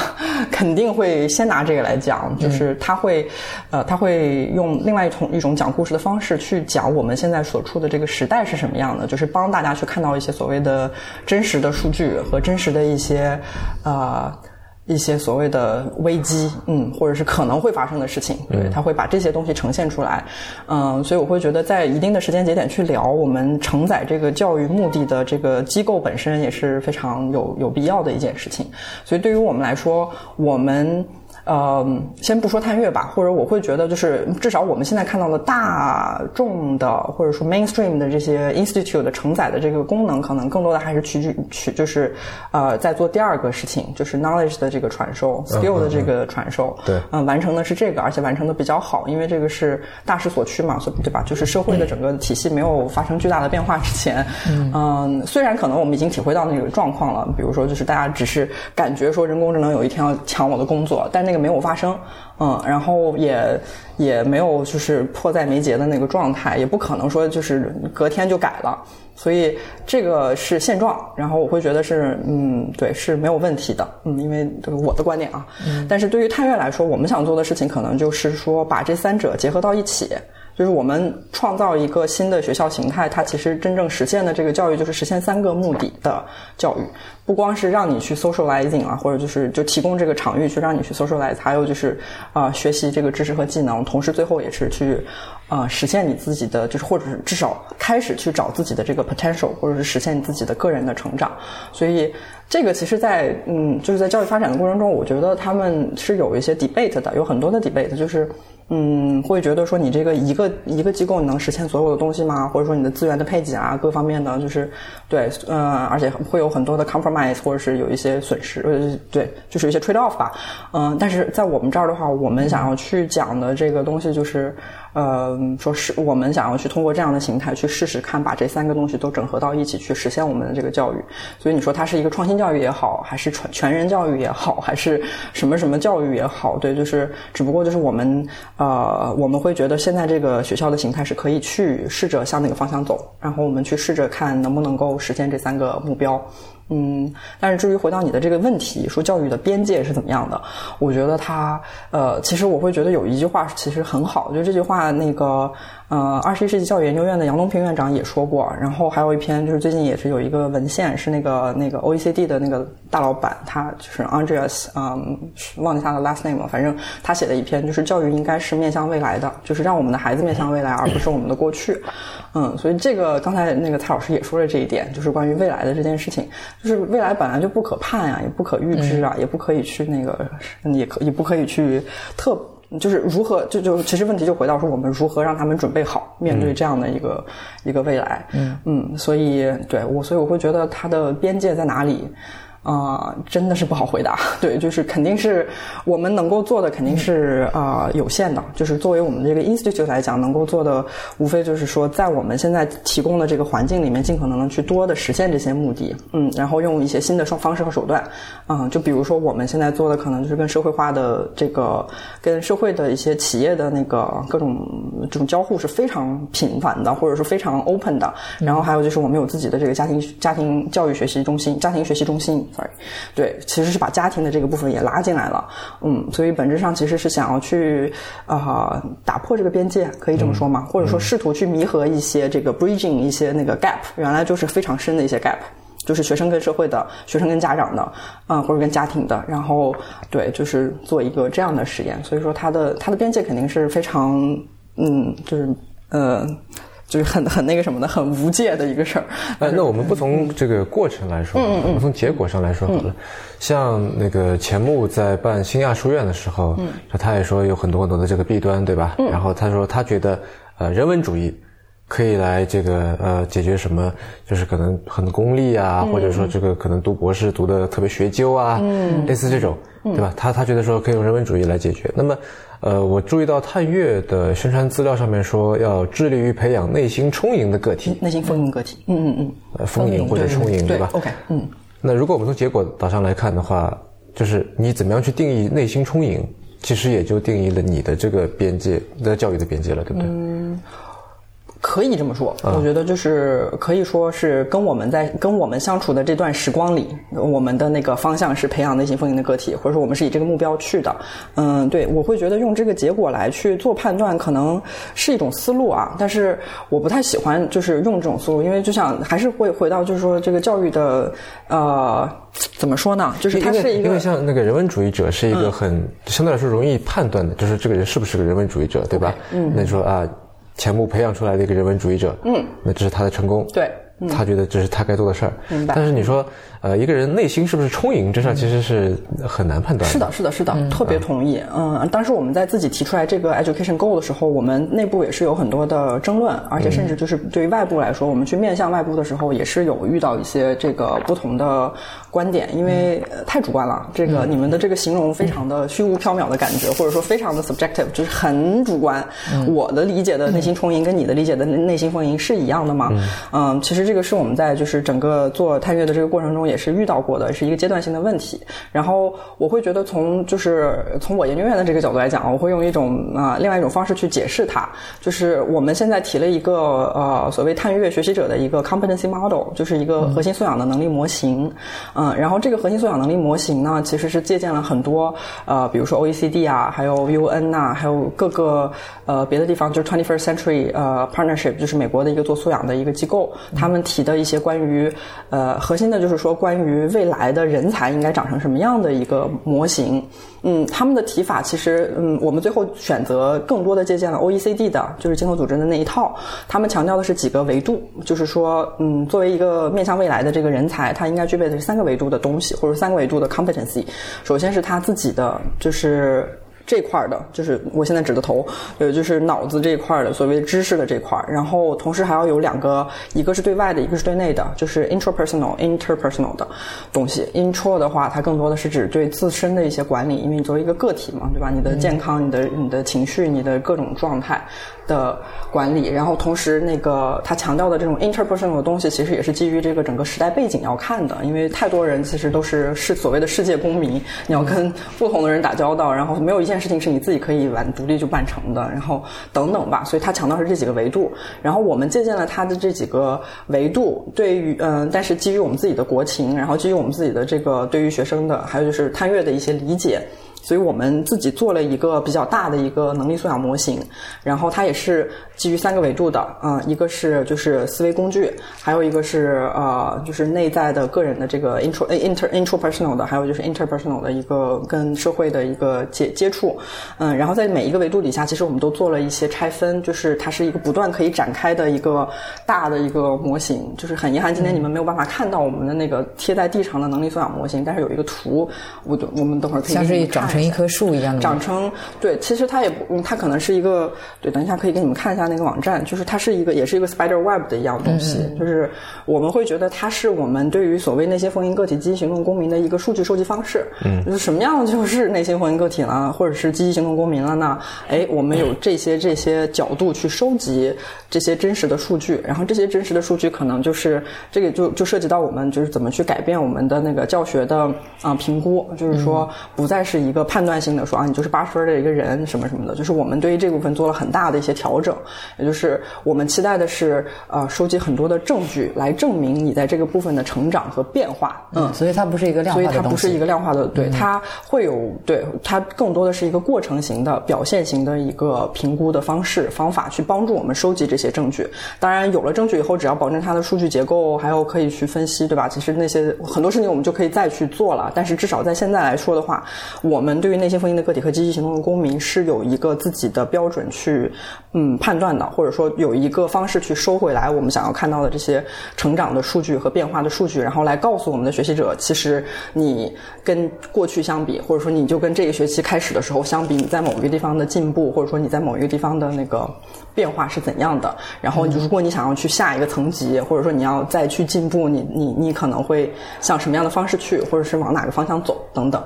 肯定会先拿这个来讲，就是他会，呃，他会用另外一种一种讲故事的方式去讲我们现在所处的这个时代是什么样的，就是帮大家去看到一些所谓的真实的数据和真实的一些，呃。一些所谓的危机，嗯，或者是可能会发生的事情，对，他会把这些东西呈现出来，嗯，所以我会觉得在一定的时间节点去聊我们承载这个教育目的的这个机构本身也是非常有有必要的一件事情，所以对于我们来说，我们。呃，先不说探月吧，或者我会觉得，就是至少我们现在看到的大众的，或者说 mainstream 的这些 institute 的承载的这个功能，可能更多的还是取取就是呃，在做第二个事情，就是 knowledge 的这个传授，skill 的这个传授。对，嗯，完成的是这个，而且完成的比较好，因为这个是大势所趋嘛，所对吧？就是社会的整个体系没有发生巨大的变化之前，嗯，虽然可能我们已经体会到那个状况了，比如说就是大家只是感觉说人工智能有一天要抢我的工作，但那个没有发生，嗯，然后也也没有就是迫在眉睫的那个状态，也不可能说就是隔天就改了，所以这个是现状。然后我会觉得是，嗯，对，是没有问题的，嗯，因为这个我的观点啊。但是对于探月来说，我们想做的事情可能就是说把这三者结合到一起。就是我们创造一个新的学校形态，它其实真正实现的这个教育就是实现三个目的的教育，不光是让你去 socializing 啊，或者就是就提供这个场域去让你去 socialize，还有就是啊学习这个知识和技能，同时最后也是去啊实现你自己的就是或者是至少开始去找自己的这个 potential，或者是实现你自己的个人的成长。所以这个其实，在嗯就是在教育发展的过程中，我觉得他们是有一些 debate 的，有很多的 debate，就是。嗯，会觉得说你这个一个一个机构能实现所有的东西吗？或者说你的资源的配给啊，各方面的就是对，嗯，而且会有很多的 compromise，或者是有一些损失，呃，对，就是一些 trade off 吧。嗯，但是在我们这儿的话，我们想要去讲的这个东西就是。呃，说是我们想要去通过这样的形态去试试看，把这三个东西都整合到一起去实现我们的这个教育。所以你说它是一个创新教育也好，还是全全人教育也好，还是什么什么教育也好，对，就是只不过就是我们呃，我们会觉得现在这个学校的形态是可以去试着向那个方向走，然后我们去试着看能不能够实现这三个目标。嗯，但是至于回到你的这个问题，说教育的边界是怎么样的，我觉得它呃，其实我会觉得有一句话其实很好，就这句话那个。呃，二十一世纪教育研究院的杨东平院长也说过，然后还有一篇就是最近也是有一个文献，是那个那个 OECD 的那个大老板，他就是 Andreas，嗯，忘记他的 last name 了，反正他写的一篇就是教育应该是面向未来的，就是让我们的孩子面向未来，而不是我们的过去。嗯，所以这个刚才那个蔡老师也说了这一点，就是关于未来的这件事情，就是未来本来就不可判呀，也不可预知啊，也不可以去那个，也可也不可以去特。就是如何就就其实问题就回到说我们如何让他们准备好面对这样的一个一个未来，嗯嗯，所以对我所以我会觉得它的边界在哪里？啊，真的是不好回答。对，就是肯定是我们能够做的肯定是啊有限的。就是作为我们这个 institute 来讲，能够做的无非就是说，在我们现在提供的这个环境里面，尽可能的去多的实现这些目的。嗯，然后用一些新的方方式和手段。嗯，就比如说我们现在做的可能就是跟社会化的这个，跟社会的一些企业的那个各种这种交互是非常频繁的，或者说非常 open 的。然后还有就是我们有自己的这个家庭家庭教育学习中心、家庭学习中心。sorry，对，其实是把家庭的这个部分也拉进来了，嗯，所以本质上其实是想要去啊打破这个边界，可以这么说吗？或者说试图去弥合一些这个 bridging 一些那个 gap，原来就是非常深的一些 gap，就是学生跟社会的，学生跟家长的，啊或者跟家庭的，然后对，就是做一个这样的实验，所以说它的它的边界肯定是非常嗯，就是呃。就是很很那个什么的，很无界的一个事儿。呃，那我们不从这个过程来说，我们从结果上来说好了。像那个钱穆在办新亚书院的时候，他也说有很多很多的这个弊端，对吧？然后他说他觉得，呃，人文主义。可以来这个呃解决什么，就是可能很功利啊，或者说这个可能读博士读的特别学究啊，类似这种，对吧？他他觉得说可以用人文主义来解决。那么，呃，我注意到探月的宣传资料上面说要致力于培养内心充盈的个体，内心丰盈个体。嗯嗯嗯，呃，丰盈或者充盈，对吧？OK，嗯。那如果我们从结果导向来看的话，就是你怎么样去定义内心充盈，其实也就定义了你的这个边界的教育的边界了，对不对？嗯，可以这么说。我觉得就是可以说是跟我们在跟我们相处的这段时光里，我们的那个方向是培养内心丰盈的个体，或者说我们是以这个目标去的。嗯，对，我会觉得用这个结果来去做判断，可能是一种思路啊。但是我不太喜欢就是用这种思路，因为就像还是会回到就是说这个教育的呃怎么说呢？就是它是一个因为像那个人文主义者是一个很、相对来说容易判断的，就是这个人是不是个人文主义者，对吧？嗯，那你说啊，钱穆培养出来的一个人文主义者，嗯，那这是他的成功，对。他觉得这是他该做的事儿，明白但是你说，呃，一个人内心是不是充盈，这事儿其实是很难判断。是的，是的，是的，特别同意。嗯，当时我们在自己提出来这个 education goal 的时候，我们内部也是有很多的争论，而且甚至就是对于外部来说，我们去面向外部的时候，也是有遇到一些这个不同的观点，因为呃太主观了。这个你们的这个形容非常的虚无缥缈的感觉，或者说非常的 subjective，就是很主观。我的理解的内心充盈跟你的理解的内心丰盈是一样的吗？嗯，其实这个是我们在就是整个做探月的这个过程中也是遇到过的，是一个阶段性的问题。然后我会觉得从就是从我研究院的这个角度来讲，我会用一种啊、另外一种方式去解释它，就是我们现在提了一个呃所谓探月学习者的一个 competency model，就是一个核心素养的能力模型。嗯，然后这个核心素养能力模型呢，其实是借鉴了很多呃，比如说 OECD 啊，还有 UN 呐、还有各个呃别的地方，就是 Twenty First Century 呃 Partnership，就是美国的一个做素养的一个机构，他们们提的一些关于呃核心的就是说关于未来的人才应该长成什么样的一个模型。嗯，他们的提法其实，嗯，我们最后选择更多的借鉴了 OECD 的，就是经合组织的那一套。他们强调的是几个维度，就是说，嗯，作为一个面向未来的这个人才，他应该具备的是三个维度的东西，或者三个维度的 competency。首先是他自己的，就是。这块儿的，就是我现在指的头，呃，就是脑子这一块儿的，所谓知识的这块儿。然后同时还要有两个，一个是对外的，一个是对内的，就是 intrapersonal、interpersonal 的东西。intro 的话，它更多的是指对自身的一些管理，因为你作为一个个体嘛，对吧？你的健康、你的你的情绪、你的各种状态的管理。然后同时，那个他强调的这种 interpersonal 的东西，其实也是基于这个整个时代背景要看的，因为太多人其实都是是所谓的世界公民，你要跟不同的人打交道，然后没有一件事情是你自己可以完独立就办成的，然后等等吧。所以他强调是这几个维度，然后我们借鉴了他的这几个维度，对于嗯、但是基于我们自己的国情，然后基于我们自己的这个对于学生的，还有就是探月的一些理解。所以我们自己做了一个比较大的一个能力素养模型，然后它也是基于三个维度的，嗯、一个是就是思维工具，还有一个是呃就是内在的个人的这个 intro inter intrapersonal 的，还有就是 interpersonal 的一个跟社会的一个接接触，嗯，然后在每一个维度底下，其实我们都做了一些拆分，就是它是一个不断可以展开的一个大的一个模型，就是很遗憾今天你们没有办法看到我们的那个贴在地上的能力素养模型，但是有一个图，我就我们等会儿可以给你们看长成一棵树一样的。长成对，其实它也不，嗯它可能是一个对，等一下可以给你们看一下那个网站，就是它是一个也是一个 spider web 的一样东西，就是我们会觉得它是我们对于所谓那些风云个体积极行动公民的一个数据收集方式，嗯，就是什么样就是内心风云个体了，或者是积极行动公民了呢？哎，我们有这些这些角度去收集这些真实的数据，然后这些真实的数据可能就是这个就就涉及到我们就是怎么去改变我们的那个教学的啊、呃评估，就是说不再是一个判断性的说啊你就是八十分的一个人什么什么的，就是我们对于这部分做了很大的一些调整，也就是我们期待的是呃收集很多的证据来证明你在这个部分的成长和变化，嗯，所以它不是一个量化所以它不是一个量化的，对，它会有对它更多的是一个过程型的、表现型的一个评估的方式方法，去帮助我们收集这些证据。当然，有了证据以后，只要保证它的数据结构，还有可以去分析，对吧？其实那些很多事情我们就可以再去做了。但是至少在现在来说的话，我们们对于内心封印的个体和积极行动的公民是有一个自己的标准去嗯判断的，或者说有一个方式去收回来我们想要看到的这些成长的数据和变化的数据，然后来告诉我们的学习者，其实你跟过去相比，或者说你就跟这个学期开始的时候相比，你在某一个地方的进步，或者说你在某一个地方的那个变化是怎样的。然后，如果你想要去下一个层级，或者说你要再去进步，你你你可能会向什么样的方式去，或者是往哪个方向走等等。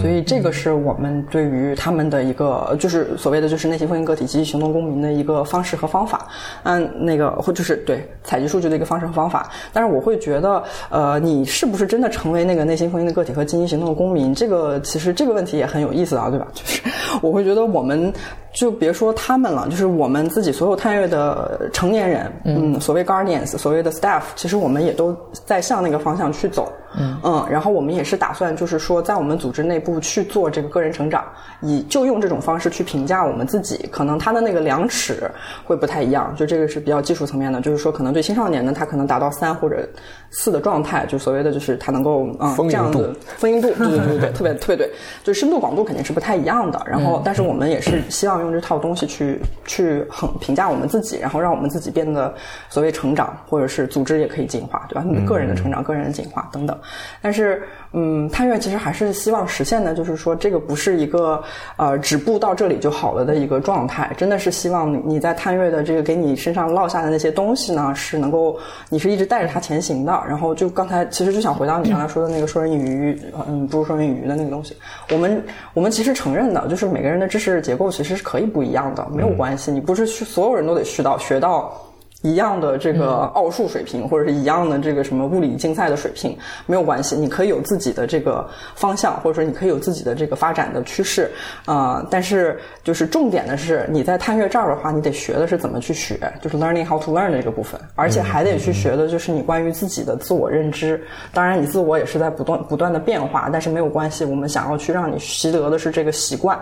所以，这个是我们对于他们的一个，就是所谓的就是内心封印个体积极行动公民的一个方式和方法。嗯，那个或就是对采集数据的一个方式和方法。但是，我会觉得，呃，你是不是真的成为那个内心封印的个体和积极行动的公民？这个其实这个问题也很有意思啊，对吧？就是我会觉得我们。就别说他们了，就是我们自己所有探月的成年人，嗯，所谓 guardians，所谓的 staff，其实我们也都在向那个方向去走，嗯，嗯，然后我们也是打算，就是说在我们组织内部去做这个个人成长，以就用这种方式去评价我们自己，可能他的那个量尺会不太一样，就这个是比较技术层面的，就是说可能对青少年呢，他可能达到三或者四的状态，就所谓的就是他能够嗯这样子丰盈度，对对对对，特别特别对，就深度广度肯定是不太一样的，然后但是我们也是希望。用这套东西去去衡评价我们自己，然后让我们自己变得所谓成长，或者是组织也可以进化，对吧？个人的成长、个人的进化等等。但是，嗯，探月其实还是希望实现的，就是说这个不是一个呃止步到这里就好了的一个状态，真的是希望你在探月的这个给你身上落下的那些东西呢，是能够你是一直带着它前行的。然后就刚才其实就想回到你刚才说的那个说人鱼，嗯，不如说人以渔的那个东西。我们我们其实承认的，就是每个人的知识结构其实是。可以不一样的，没有关系。你不是所有人都得学到学到一样的这个奥数水平，或者是一样的这个什么物理竞赛的水平，没有关系。你可以有自己的这个方向，或者说你可以有自己的这个发展的趋势啊。但是就是重点的是，你在探月这儿的话，你得学的是怎么去学，就是 learning how to learn 这个部分，而且还得去学的就是你关于自己的自我认知。当然，你自我也是在不断不断的变化，但是没有关系。我们想要去让你习得的是这个习惯。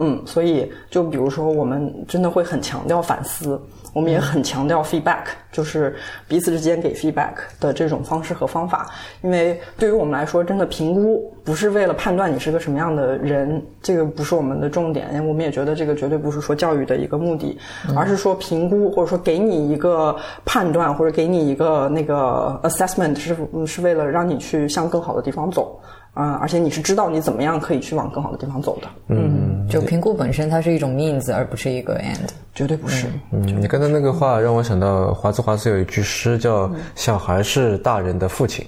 嗯，所以就比如说，我们真的会很强调反思，我们也很强调 feedback，就是彼此之间给 feedback 的这种方式和方法。因为对于我们来说，真的评估不是为了判断你是个什么样的人，这个不是我们的重点。我们也觉得这个绝对不是说教育的一个目的，而是说评估或者说给你一个判断或者给你一个那个 assessment，是是为了让你去向更好的地方走。啊，而且你是知道你怎么样可以去往更好的地方走的。嗯，就评估本身它是一种 means，而不是一个 end，绝对不是。嗯，你刚才那个话让我想到华兹华斯有一句诗叫“小孩是大人的父亲”，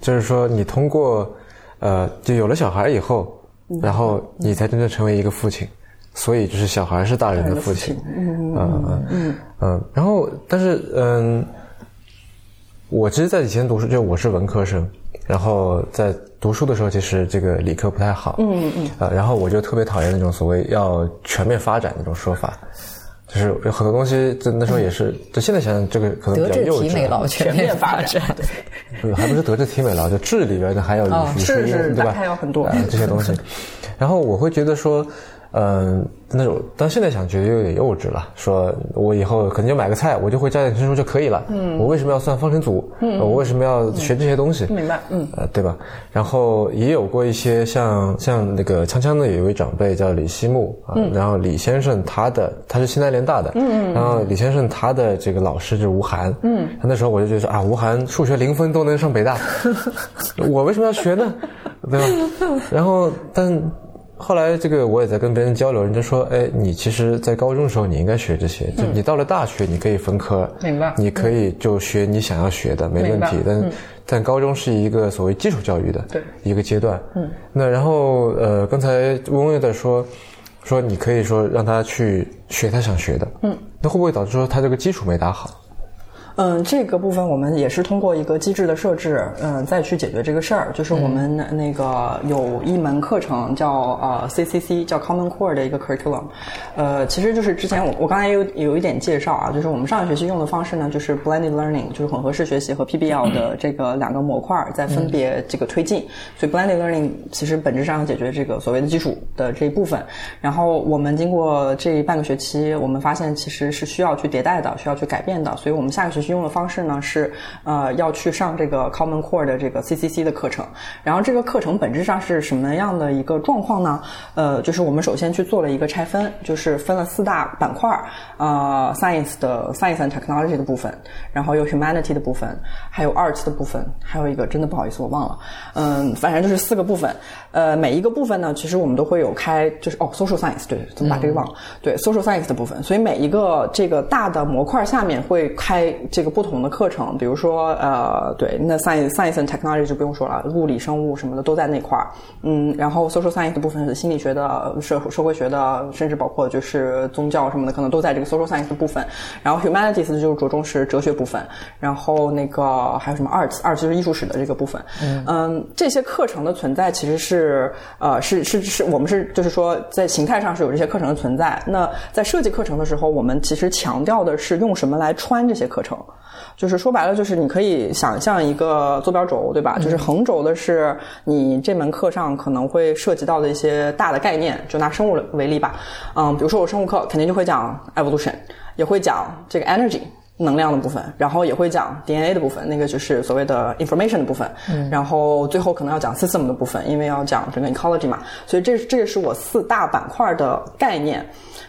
就是说你通过呃，就有了小孩以后，然后你才真正成为一个父亲，所以就是小孩是大人的父亲。嗯嗯嗯嗯。然后，但是嗯，我其实，在以前读书，就我是文科生。然后在读书的时候，其实这个理科不太好。嗯嗯嗯。呃，然后我就特别讨厌那种所谓要全面发展那种说法，就是有很多东西，在那时候也是。就现在想想，这个可能比较幼稚。德智体美劳全面发展。对，还不是德智体美劳，就智里边的还有语数英，对吧？还有很多这些东西。然后我会觉得说。嗯，那种，但现在想觉得有点幼稚了。说我以后可能就买个菜，我就会加减乘除就可以了。嗯，我为什么要算方程组？嗯，我为什么要学这些东西？明白，嗯，呃，对吧？然后也有过一些像像那个锵锵的有一位长辈叫李希木啊，然后李先生他的他是西南联大的，嗯嗯，然后李先生他的这个老师就是吴晗，嗯，他那时候我就觉得说啊，吴晗数学零分都能上北大，我为什么要学呢？对吧？然后但。后来这个我也在跟别人交流，人家说，哎，你其实，在高中的时候你应该学这些，就你到了大学你可以分科，明白？你可以就学你想要学的，没问题。但但高中是一个所谓基础教育的一个阶段。嗯。那然后呃，刚才温温在说，说你可以说让他去学他想学的。嗯。那会不会导致说他这个基础没打好？嗯，这个部分我们也是通过一个机制的设置，嗯，再去解决这个事儿。就是我们那个有一门课程叫呃 CCC，叫 Common Core 的一个 curriculum，呃，其实就是之前我我刚才有有一点介绍啊，就是我们上个学期用的方式呢，就是 blended learning，就是混合式学习和 PBL 的这个两个模块在分别这个推进。所以 blended learning 其实本质上要解决这个所谓的基础的这一部分。然后我们经过这半个学期，我们发现其实是需要去迭代的，需要去改变的。所以我们下个学期。用的方式呢是呃要去上这个 Common Core 的这个 CCC 的课程。然后这个课程本质上是什么样的一个状况呢？呃，就是我们首先去做了一个拆分，就是分了四大板块儿，呃，Science 的 Science and Technology 的部分，然后有 Humanity 的部分，还有 Arts 的部分，还有一个真的不好意思我忘了，嗯，反正就是四个部分。呃，每一个部分呢，其实我们都会有开，就是哦，Social Science 对，怎么把这个忘了？对，Social Science 的部分，所以每一个这个大的模块下面会开这个不同的课程，比如说呃，对，那 Science Science and Technology 就不用说了，物理、生物什么的都在那块儿，嗯，然后 Social Science 的部分是心理学的、社社会学的，甚至包括就是宗教什么的，可能都在这个 Social Science 的部分。然后 Humanities 就是着重是哲学部分，然后那个还有什么 Arts，Arts 就是艺术史的这个部分。嗯，这些课程的存在其实是呃是是是我们是就是说在形态上是有这些课程的存在。那在设计课程的时候，我们其实强调的是用什么来穿这些课程。就是说白了，就是你可以想象一个坐标轴，对吧？就是横轴的是你这门课上可能会涉及到的一些大的概念。就拿生物为例吧，嗯，比如说我生物课肯定就会讲 evolution，也会讲这个 energy 能量的部分，然后也会讲 DNA 的部分，那个就是所谓的 information 的部分。然后最后可能要讲 system 的部分，因为要讲整个 ecology 嘛。所以这这个是我四大板块的概念。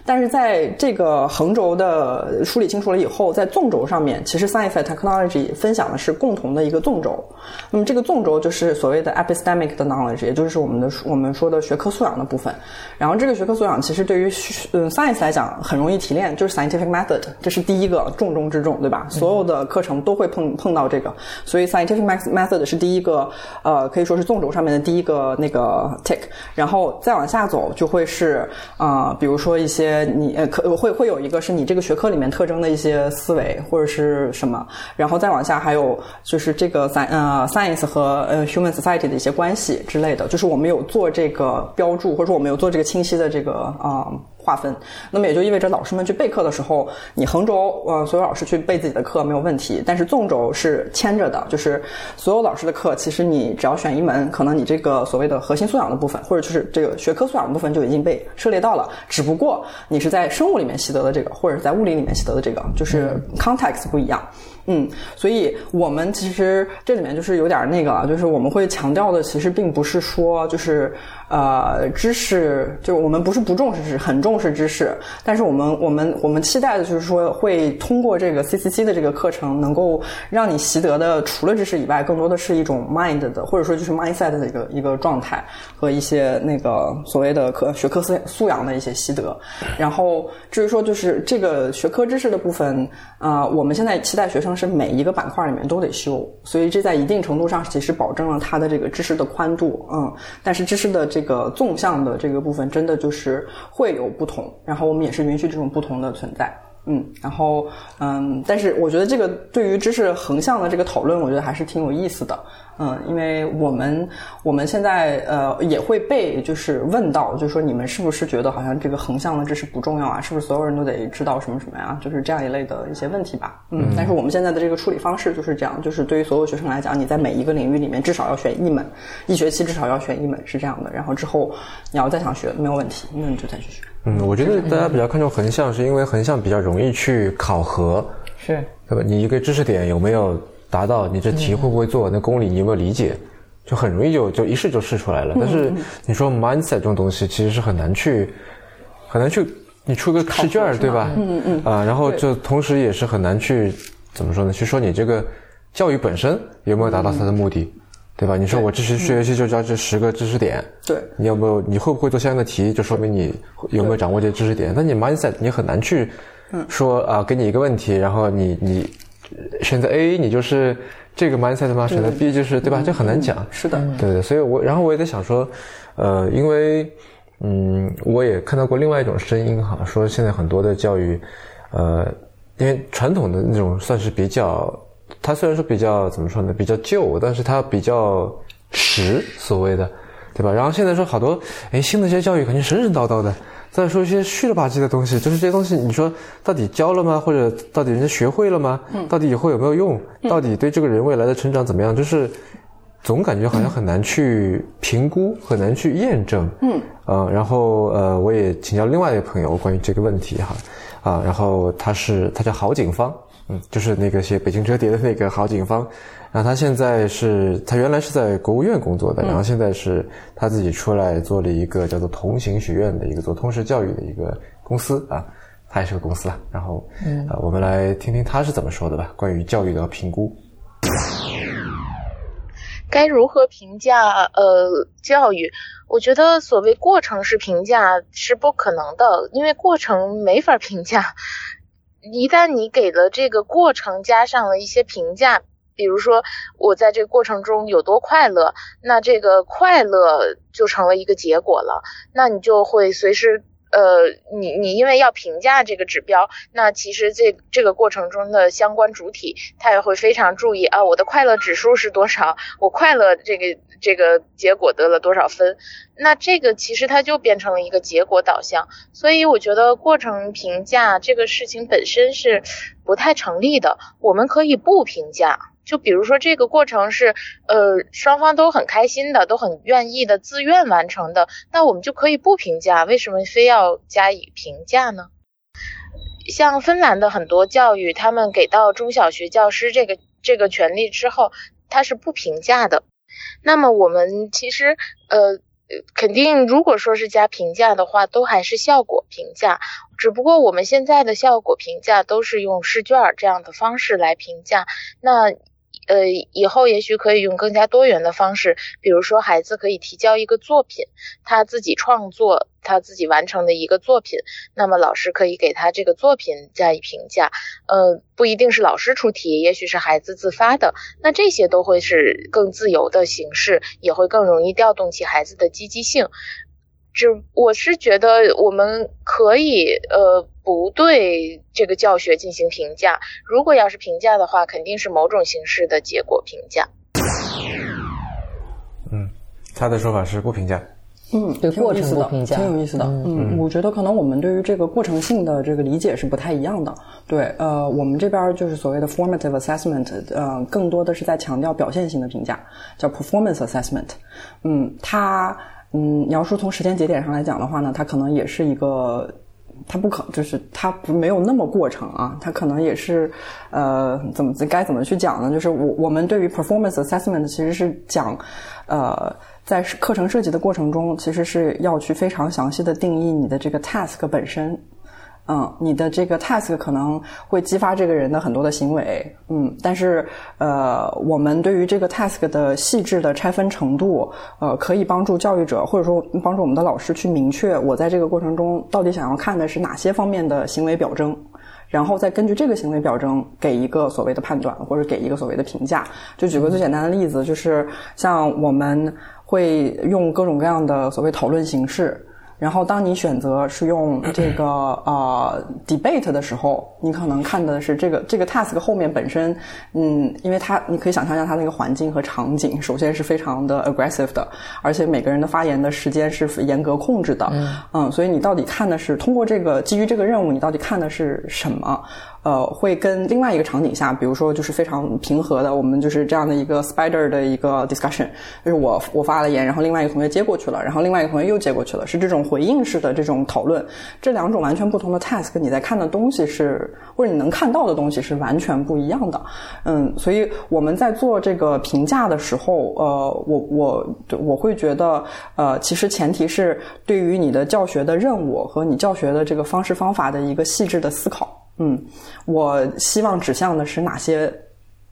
但是在这个横轴的梳理清楚了以后，在纵轴上面，其实 science technology 分享的是共同的一个纵轴。那么这个纵轴就是所谓的 epistemic 的 knowledge，也就是我们的我们说的学科素养的部分。然后这个学科素养其实对于嗯 science 来讲很容易提炼，就是 scientific method，这是第一个重中之重，对吧？所有的课程都会碰碰到这个，所以 scientific method 是第一个，呃，可以说是纵轴上面的第一个那个 tick。然后再往下走就会是啊，比如说一些。呃你呃可会会有一个是你这个学科里面特征的一些思维或者是什么，然后再往下还有就是这个 sci 呃 science 和呃 human society 的一些关系之类的，就是我们有做这个标注，或者说我们有做这个清晰的这个啊。划分，那么也就意味着老师们去备课的时候，你横轴呃所有老师去备自己的课没有问题，但是纵轴是牵着的，就是所有老师的课，其实你只要选一门，可能你这个所谓的核心素养的部分，或者就是这个学科素养的部分就已经被涉猎到了，只不过你是在生物里面习得的这个，或者是在物理里面习得的这个，就是 context 不一样。嗯，所以我们其实这里面就是有点那个，就是我们会强调的，其实并不是说就是呃知识，就我们不是不重视知识，很重视知识，但是我们我们我们期待的就是说会通过这个 CCC 的这个课程，能够让你习得的除了知识以外，更多的是一种 mind 的，或者说就是 mindset 的一个一个状态和一些那个所谓的科学科素素养的一些习得。然后至于说就是这个学科知识的部分，啊，我们现在期待学生。是每一个板块里面都得修，所以这在一定程度上其实保证了它的这个知识的宽度，嗯，但是知识的这这个纵向的这个部分真的就是会有不同，然后我们也是允许这种不同的存在。嗯，然后嗯，但是我觉得这个对于知识横向的这个讨论，我觉得还是挺有意思的。嗯，因为我们我们现在呃也会被就是问到，就是说你们是不是觉得好像这个横向的知识不重要啊？是不是所有人都得知道什么什么呀？就是这样一类的一些问题吧。嗯，但是我们现在的这个处理方式就是这样，就是对于所有学生来讲，你在每一个领域里面至少要选一门，一学期至少要选一门是这样的。然后之后你要再想学没有问题，那你就再去学。嗯，我觉得大家比较看重横向，是因为横向比较容易去考核，是，对吧？你一个知识点有没有达到？你这题会不会做？那公理你有没有理解？就很容易就就一试就试出来了。但是你说 mindset 这种东西其实是很难去很难去，你出个试卷对吧？嗯嗯啊，然后就同时也是很难去怎么说呢？去说你这个教育本身有没有达到它的目的？对吧？你说我这学学习就教这十个知识点，对，你有没有？你会不会做相应的题？就说明你有没有掌握这些知识点。那你 mindset 你很难去说啊，给你一个问题，然后你你选择 A，你就是这个 mindset 吗？选择 B 就是对吧？这很难讲。是的，对对。所以我然后我也在想说，呃，因为嗯，我也看到过另外一种声音哈，说现在很多的教育，呃，因为传统的那种算是比较。它虽然说比较怎么说呢，比较旧，但是它比较实，所谓的，对吧？然后现在说好多，哎，新的一些教育肯定神神叨叨的，再说一些虚了吧唧的东西，就是这些东西，你说到底教了吗？或者到底人家学会了吗？到底以后有没有用？到底对这个人未来的成长怎么样？就是总感觉好像很难去评估，很难去验证。嗯，呃，然后呃，我也请教另外一个朋友关于这个问题哈，啊，然后他是他叫郝景芳，嗯，就是那个写《北京折叠》的那个郝景芳，然后他现在是他原来是在国务院工作的，然后现在是他自己出来做了一个叫做同行学院的一个做通识教育的一个公司啊，他也是个公司啊，然后嗯，我们来听听他是怎么说的吧，关于教育的评估。该如何评价呃教育？我觉得所谓过程式评价是不可能的，因为过程没法评价。一旦你给了这个过程加上了一些评价，比如说我在这个过程中有多快乐，那这个快乐就成了一个结果了，那你就会随时。呃，你你因为要评价这个指标，那其实这这个过程中的相关主体，他也会非常注意啊，我的快乐指数是多少？我快乐这个这个结果得了多少分？那这个其实它就变成了一个结果导向，所以我觉得过程评价这个事情本身是不太成立的。我们可以不评价。就比如说这个过程是，呃，双方都很开心的，都很愿意的，自愿完成的，那我们就可以不评价，为什么非要加以评价呢？像芬兰的很多教育，他们给到中小学教师这个这个权利之后，他是不评价的。那么我们其实，呃，肯定如果说是加评价的话，都还是效果评价，只不过我们现在的效果评价都是用试卷这样的方式来评价，那。呃，以后也许可以用更加多元的方式，比如说孩子可以提交一个作品，他自己创作、他自己完成的一个作品，那么老师可以给他这个作品加以评价。呃，不一定是老师出题，也许是孩子自发的，那这些都会是更自由的形式，也会更容易调动起孩子的积极性。只我是觉得我们可以呃不对这个教学进行评价，如果要是评价的话，肯定是某种形式的结果评价。嗯，他的说法是不评价。嗯，对过程的评价，挺有意思的。嗯，我觉得可能我们对于这个过程性的这个理解是不太一样的。对，呃，我们这边就是所谓的 formative assessment，呃，更多的是在强调表现性的评价，叫 performance assessment。嗯，它。嗯，你要说从时间节点上来讲的话呢，它可能也是一个，它不可就是它不没有那么过程啊，它可能也是，呃，怎么该怎么去讲呢？就是我我们对于 performance assessment 其实是讲，呃，在课程设计的过程中，其实是要去非常详细的定义你的这个 task 本身。嗯，你的这个 task 可能会激发这个人的很多的行为，嗯，但是呃，我们对于这个 task 的细致的拆分程度，呃，可以帮助教育者或者说帮助我们的老师去明确我在这个过程中到底想要看的是哪些方面的行为表征，然后再根据这个行为表征给一个所谓的判断或者给一个所谓的评价。就举个最简单的例子，就是像我们会用各种各样的所谓讨论形式。然后，当你选择是用 这个呃 debate 的时候，你可能看的是这个这个 task 后面本身，嗯，因为它你可以想象一下它那个环境和场景，首先是非常的 aggressive 的，而且每个人的发言的时间是严格控制的，嗯，所以你到底看的是通过这个基于这个任务，你到底看的是什么？呃，会跟另外一个场景下，比如说就是非常平和的，我们就是这样的一个 spider 的一个 discussion，就是我我发了言，然后另外一个同学接过去了，然后另外一个同学又接过去了，是这种回应式的这种讨论。这两种完全不同的 task，你在看的东西是或者你能看到的东西是完全不一样的。嗯，所以我们在做这个评价的时候，呃，我我我会觉得，呃，其实前提是对于你的教学的任务和你教学的这个方式方法的一个细致的思考。嗯，我希望指向的是哪些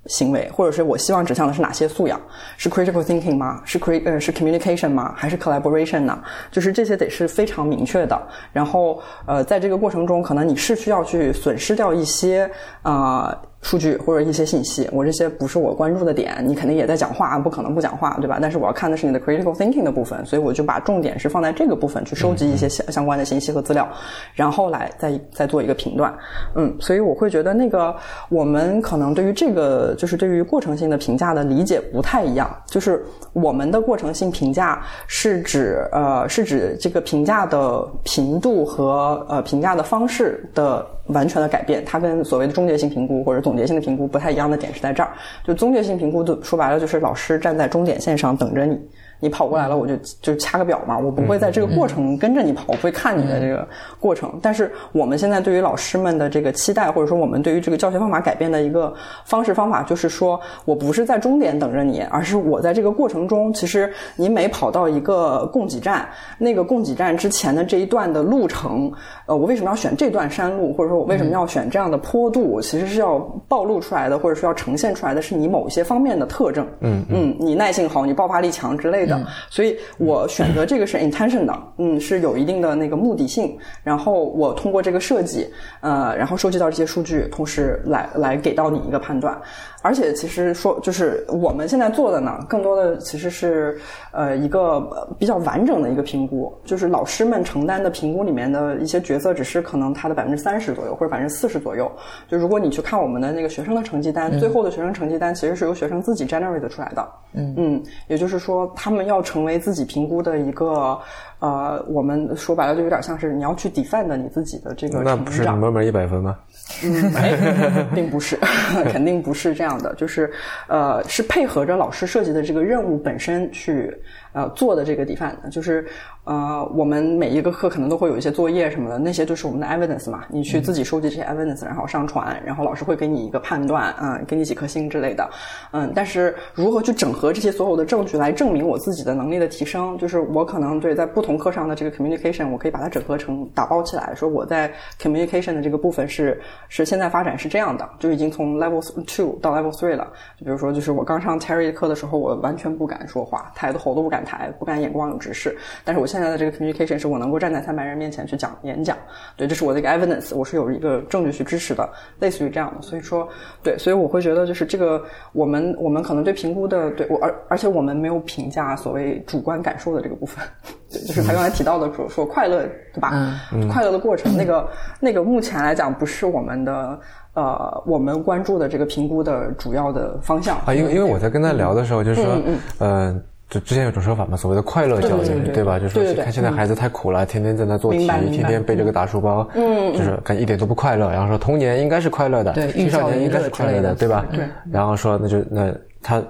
行为，或者是我希望指向的是哪些素养？是 critical thinking 吗？是 cre 呃是 communication 吗？还是 collaboration 呢？就是这些得是非常明确的。然后呃，在这个过程中，可能你是需要去损失掉一些啊。数据或者一些信息，我这些不是我关注的点，你肯定也在讲话，不可能不讲话，对吧？但是我要看的是你的 critical thinking 的部分，所以我就把重点是放在这个部分去收集一些相相关的信息和资料，然后来再再做一个评断。嗯，所以我会觉得那个我们可能对于这个就是对于过程性的评价的理解不太一样，就是我们的过程性评价是指呃是指这个评价的频度和呃评价的方式的完全的改变，它跟所谓的终结性评估或者总结性的评估不太一样的点是在这儿，就综结性评估就说白了就是老师站在终点线上等着你。你跑过来了，我就就掐个表嘛，我不会在这个过程跟着你跑，我会看你的这个过程。但是我们现在对于老师们的这个期待，或者说我们对于这个教学方法改变的一个方式方法，就是说我不是在终点等着你，而是我在这个过程中，其实你每跑到一个供给站，那个供给站之前的这一段的路程，呃，我为什么要选这段山路，或者说我为什么要选这样的坡度，其实是要暴露出来的，或者说要呈现出来的是你某一些方面的特征。嗯嗯，你耐性好，你爆发力强之类的。所以我选择这个是 intention 的，嗯，是有一定的那个目的性。然后我通过这个设计，呃，然后收集到这些数据，同时来来给到你一个判断。而且其实说，就是我们现在做的呢，更多的其实是呃一个比较完整的一个评估。就是老师们承担的评估里面的一些角色，只是可能他的百分之三十左右，或者百分之四十左右。就如果你去看我们的那个学生的成绩单，最后的学生成绩单其实是由学生自己 generate 出来的。嗯嗯，也就是说，他们要成为自己评估的一个呃，我们说白了就有点像是你要去 defend 你自己的这个那不是门门一百分吗？嗯，并不是，肯定不是这样的，就是呃，是配合着老师设计的这个任务本身去。呃，做的这个 define 就是呃，我们每一个课可能都会有一些作业什么的，那些就是我们的 evidence 嘛。你去自己收集这些 evidence，然后上传，然后老师会给你一个判断，嗯，给你几颗星之类的，嗯。但是如何去整合这些所有的证据来证明我自己的能力的提升，就是我可能对在不同课上的这个 communication，我可以把它整合成打包起来，说我在 communication 的这个部分是是现在发展是这样的，就已经从 level two 到 level three 了。就比如说，就是我刚上 Terry 课的时候，我完全不敢说话，抬头都不敢。台不敢眼光有直视，但是我现在的这个 communication 是我能够站在三百人面前去讲演讲，对，这是我的一个 evidence，我是有一个证据去支持的，类似于这样的，所以说，对，所以我会觉得就是这个，我们我们可能对评估的，对我而而且我们没有评价所谓主观感受的这个部分，对，就是他刚才提到的说说快乐，对吧？嗯快乐的过程，那个那个目前来讲不是我们的。呃，我们关注的这个评估的主要的方向啊，因为因为我在跟他聊的时候，就是说，嗯。就之前有种说法嘛，所谓的快乐教育，对吧？就是说，看现在孩子太苦了，天天在那做题，天天背着个大书包，嗯，就是感觉一点都不快乐。然后说童年应该是快乐的，对，青少年应该是快乐的，对吧？对。然后说，那就那他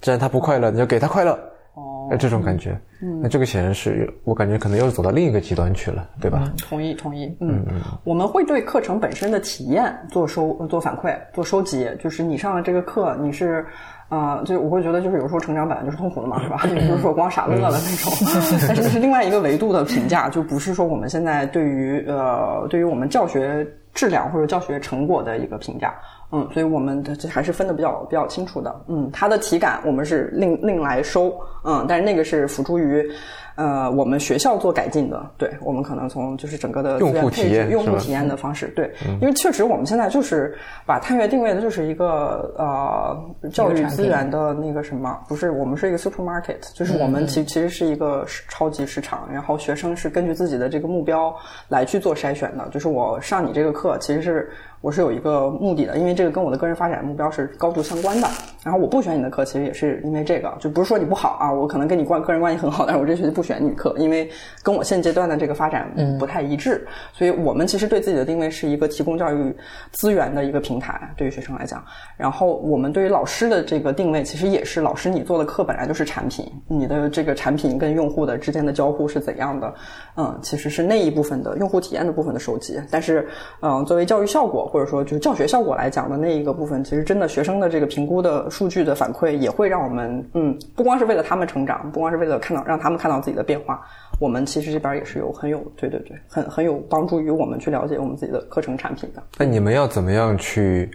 既然他不快乐，你就给他快乐，哦，这种感觉。嗯，那这个显然是我感觉可能又走到另一个极端去了，对吧？同意，同意。嗯嗯，我们会对课程本身的体验做收做反馈做收集，就是你上了这个课，你是。啊，就我会觉得，就是有时候成长本来就是痛苦的嘛，是吧？也不是说光傻乐了那种，但是是另外一个维度的评价，就不是说我们现在对于呃，对于我们教学质量或者教学成果的一个评价。嗯，所以我们的这还是分的比较比较清楚的。嗯，它的体感我们是另另来收。嗯，但是那个是辅助于。呃，我们学校做改进的，对我们可能从就是整个的用户体验、用户体验的方式，对，因为确实我们现在就是把探月定位的就是一个呃教育资源的那个什么，不是我们是一个 supermarket，就是我们其其实是一个超级市场，然后学生是根据自己的这个目标来去做筛选的，就是我上你这个课其实是。我是有一个目的的，因为这个跟我的个人发展目标是高度相关的。然后我不选你的课，其实也是因为这个，就不是说你不好啊，我可能跟你关个人关系很好，但是我这学期不选女课，因为跟我现阶段的这个发展不太一致。所以我们其实对自己的定位是一个提供教育资源的一个平台，对于学生来讲。然后我们对于老师的这个定位，其实也是老师你做的课本来就是产品，你的这个产品跟用户的之间的交互是怎样的？嗯，其实是那一部分的用户体验的部分的收集。但是，嗯，作为教育效果。或者说，就是教学效果来讲的那一个部分，其实真的学生的这个评估的数据的反馈，也会让我们，嗯，不光是为了他们成长，不光是为了看到让他们看到自己的变化，我们其实这边也是有很有，对对对，很很有帮助于我们去了解我们自己的课程产品的。那你们要怎么样去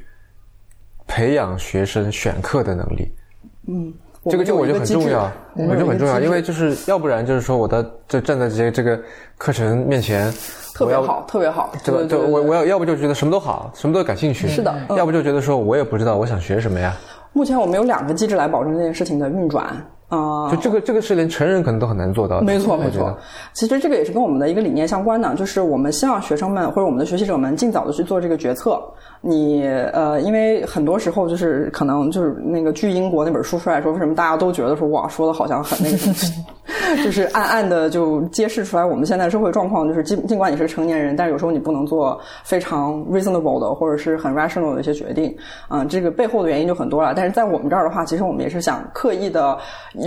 培养学生选课的能力？嗯，这个就我觉得很重要，我觉得很重要，因为就是要不然就是说我的就站在这些这个课程面前。特别好，特别好，对吧？对，我我要要不就觉得什么都好，什么都感兴趣，是的；要不就觉得说我也不知道我想学什么呀。目前我们有两个机制来保证这件事情的运转啊。就这个这个是连成人可能都很难做到的。没错没错，其实这个也是跟我们的一个理念相关的，就是我们希望学生们或者我们的学习者们尽早的去做这个决策。你呃，因为很多时候就是可能就是那个据英国那本书出来说，为什么大家都觉得说哇，说的好像很那个。就是暗暗的就揭示出来我们现在社会状况，就是尽尽管你是成年人，但是有时候你不能做非常 reasonable 的或者是很 rational 的一些决定，啊，这个背后的原因就很多了。但是在我们这儿的话，其实我们也是想刻意的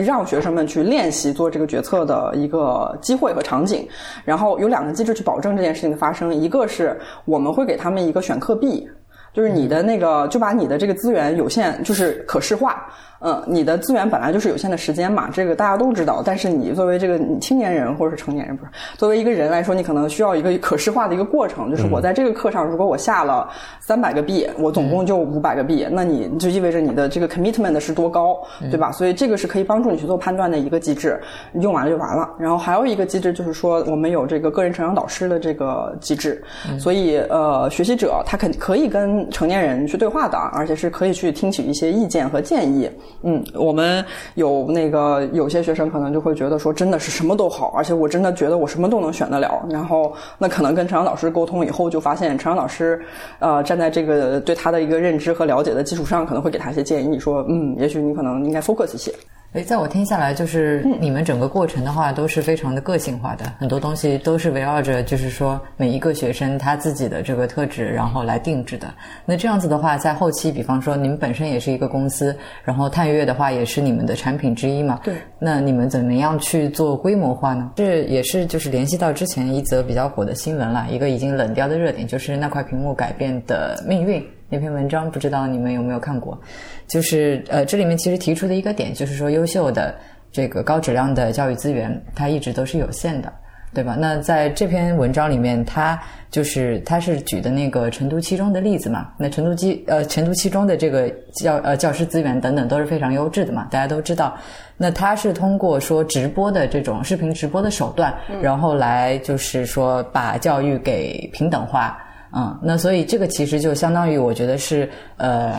让学生们去练习做这个决策的一个机会和场景，然后有两个机制去保证这件事情的发生，一个是我们会给他们一个选课币，就是你的那个就把你的这个资源有限，就是可视化。嗯，你的资源本来就是有限的时间嘛，这个大家都知道。但是你作为这个青年人或者是成年人，不是作为一个人来说，你可能需要一个可视化的一个过程。就是我在这个课上，如果我下了三百个币，我总共就五百个币，那你就意味着你的这个 commitment 是多高，对吧？所以这个是可以帮助你去做判断的一个机制，用完了就完了。然后还有一个机制就是说，我们有这个个人成长导师的这个机制，所以呃，学习者他肯可以跟成年人去对话的，而且是可以去听取一些意见和建议。嗯，我们有那个有些学生可能就会觉得说，真的是什么都好，而且我真的觉得我什么都能选得了。然后那可能跟陈阳老师沟通以后，就发现陈阳老师，呃，站在这个对他的一个认知和了解的基础上，可能会给他一些建议，说，嗯，也许你可能应该 focus 一些。哎，在我听下来，就是你们整个过程的话，都是非常的个性化的，很多东西都是围绕着，就是说每一个学生他自己的这个特质，然后来定制的。那这样子的话，在后期，比方说你们本身也是一个公司，然后探月的话也是你们的产品之一嘛？对。那你们怎么样去做规模化呢？这也是就是联系到之前一则比较火的新闻了，一个已经冷掉的热点，就是那块屏幕改变的命运。那篇文章不知道你们有没有看过？就是呃，这里面其实提出的一个点，就是说优秀的这个高质量的教育资源，它一直都是有限的，对吧？那在这篇文章里面，它就是它是举的那个成都七中的例子嘛。那成都七呃成都七中的这个教呃教师资源等等都是非常优质的嘛，大家都知道。那它是通过说直播的这种视频直播的手段，然后来就是说把教育给平等化。嗯，那所以这个其实就相当于我觉得是呃，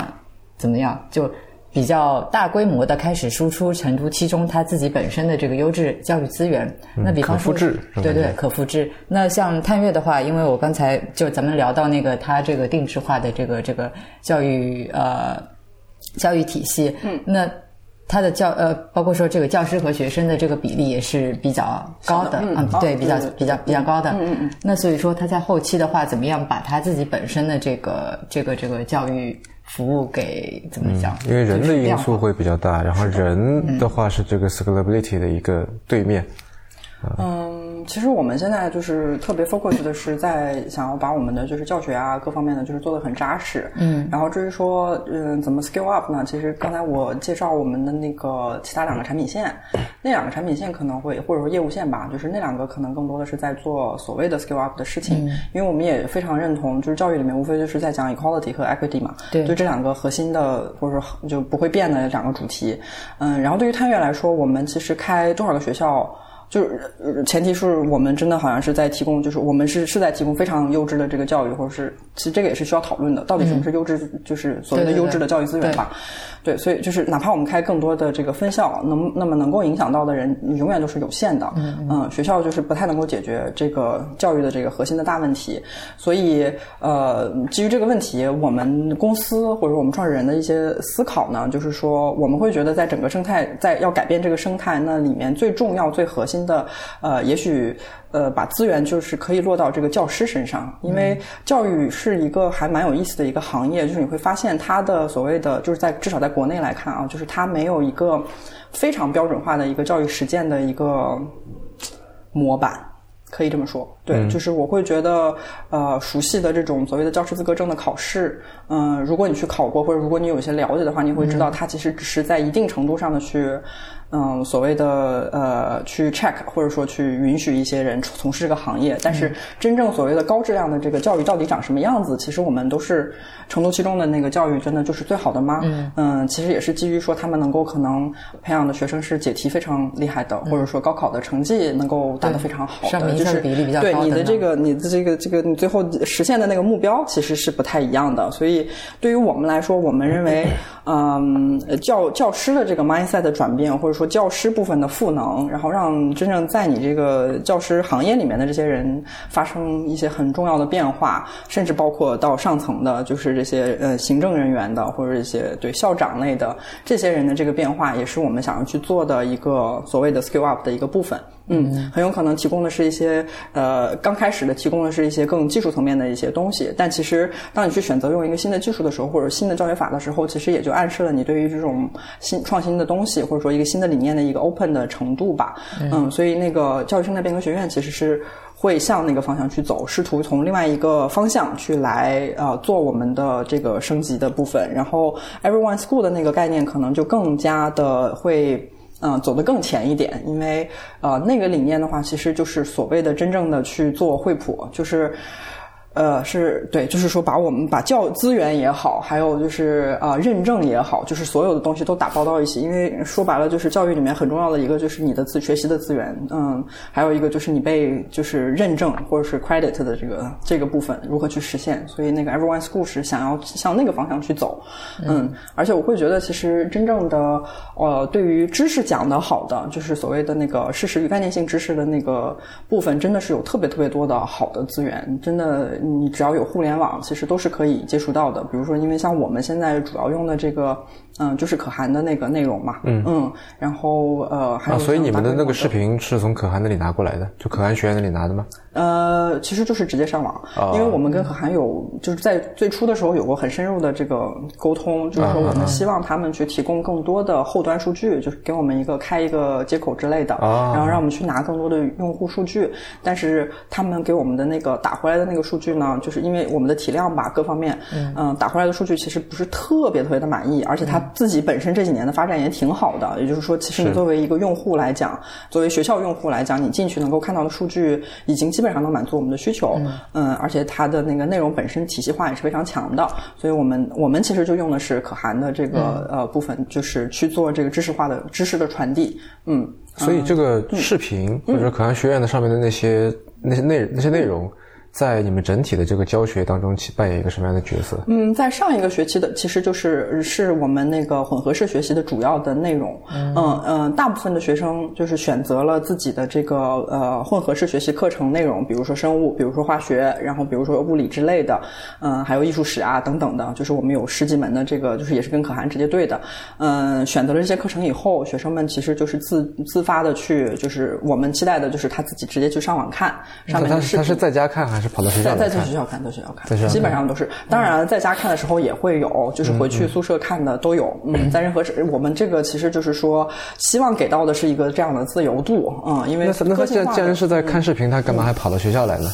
怎么样，就比较大规模的开始输出成都七中它自己本身的这个优质教育资源。那比方说，对对，可复制。那像探月的话，因为我刚才就咱们聊到那个它这个定制化的这个这个教育呃教育体系，嗯，那。他的教呃，包括说这个教师和学生的这个比例也是比较高的，嗯，对，比较比较比较高的。嗯嗯嗯。那所以说他在后期的话，怎么样把他自己本身的这个这个这个教育服务给怎么讲？因为人的因素会比较大，然后人的话是这个 scalability 的一个对面。嗯，其实我们现在就是特别 focus 的是在想要把我们的就是教学啊各方面的就是做的很扎实。嗯，然后至于说嗯怎么 scale up 呢？其实刚才我介绍我们的那个其他两个产品线，那两个产品线可能会或者说业务线吧，就是那两个可能更多的是在做所谓的 scale up 的事情。嗯，因为我们也非常认同，就是教育里面无非就是在讲 equality 和 equity 嘛。对，就这两个核心的或者说就不会变的两个主题。嗯，然后对于探月来说，我们其实开多少个学校？就是前提是我们真的好像是在提供，就是我们是是在提供非常优质的这个教育，或者是其实这个也是需要讨论的，到底什么是优质，就是所谓的优质的教育资源吧。对，所以就是哪怕我们开更多的这个分校，能那么能够影响到的人永远都是有限的。嗯，学校就是不太能够解决这个教育的这个核心的大问题。所以呃，基于这个问题，我们公司或者我们创始人的一些思考呢，就是说我们会觉得在整个生态，在要改变这个生态，那里面最重要、最核心的，呃，也许。呃，把资源就是可以落到这个教师身上，因为教育是一个还蛮有意思的一个行业，就是你会发现它的所谓的就是在至少在国内来看啊，就是它没有一个非常标准化的一个教育实践的一个模板，可以这么说。对，就是我会觉得呃，熟悉的这种所谓的教师资格证的考试，嗯，如果你去考过，或者如果你有一些了解的话，你会知道它其实只是在一定程度上的去。嗯，所谓的呃，去 check 或者说去允许一些人从事这个行业，但是真正所谓的高质量的这个教育到底长什么样子？其实我们都是成都七中的那个教育，真的就是最好的吗？嗯，其实也是基于说他们能够可能培养的学生是解题非常厉害的，或者说高考的成绩能够打得非常好的，就是比例比较对你的这个你的这个这个你最后实现的那个目标其实是不太一样的。所以对于我们来说，我们认为，嗯，教教师的这个 mindset 的转变，或者说教师部分的赋能，然后让真正在你这个教师行业里面的这些人发生一些很重要的变化，甚至包括到上层的，就是这些呃行政人员的或者一些对校长类的这些人的这个变化，也是我们想要去做的一个所谓的 skill up 的一个部分。嗯，很有可能提供的是一些呃，刚开始的提供的是一些更技术层面的一些东西，但其实当你去选择用一个新的技术的时候，或者新的教学法的时候，其实也就暗示了你对于这种新创新的东西，或者说一个新的理念的一个 open 的程度吧。嗯，所以那个教育生态变革学院其实是会向那个方向去走，试图从另外一个方向去来呃做我们的这个升级的部分。然后 Everyone School 的那个概念可能就更加的会。嗯，走得更前一点，因为呃，那个理念的话，其实就是所谓的真正的去做惠普，就是。呃，是对，就是说把我们把教资源也好，还有就是啊认证也好，就是所有的东西都打包到一起。因为说白了，就是教育里面很重要的一个就是你的自学习的资源，嗯，还有一个就是你被就是认证或者是 credit 的这个这个部分如何去实现。所以那个 Everyone School 是想要向那个方向去走，嗯，而且我会觉得其实真正的呃对于知识讲的好的，就是所谓的那个事实与概念性知识的那个部分，真的是有特别特别多的好的资源，真的。你只要有互联网，其实都是可以接触到的。比如说，因为像我们现在主要用的这个，嗯，就是可汗的那个内容嘛，嗯。嗯，然后呃，还有所以你们的那个视频是从可汗那里拿过来的，就可汗学院那里拿的吗？呃，其实就是直接上网，因为我们跟可汗有就是在最初的时候有过很深入的这个沟通，就是说我们希望他们去提供更多的后端数据，就是给我们一个开一个接口之类的，然后让我们去拿更多的用户数据。但是他们给我们的那个打回来的那个数据呢，就是因为我们的体量吧，各方面，嗯，打回来的数据其实不是特别特别的满意，而且他自己本身这几年的发展也挺好的。也就是说，其实你作为一个用户来讲，作为学校用户来讲，你进去能够看到的数据已经基本。上能满足我们的需求，嗯，而且它的那个内容本身体系化也是非常强的，所以我们我们其实就用的是可汗的这个呃部分，就是去做这个知识化的知识的传递，嗯，所以这个视频或者可汗学院的上面的那些那些内那些内容。在你们整体的这个教学当中，起扮演一个什么样的角色？嗯，在上一个学期的，其实就是是我们那个混合式学习的主要的内容。嗯嗯，大部分的学生就是选择了自己的这个呃混合式学习课程内容，比如说生物，比如说化学，然后比如说物理之类的，嗯，还有艺术史啊等等的，就是我们有十几门的这个，就是也是跟可汗直接对的。嗯，选择了这些课程以后，学生们其实就是自自发的去，就是我们期待的就是他自己直接去上网看上面的视频。他是在家看还是？跑到学校在在学校看，在学校看，基本上都是。当然，在家看的时候也会有，就是回去宿舍看的都有。嗯，在任何时，我们这个其实就是说，希望给到的是一个这样的自由度。嗯，因为那他既然既然是在看视频，他干嘛还跑到学校来呢？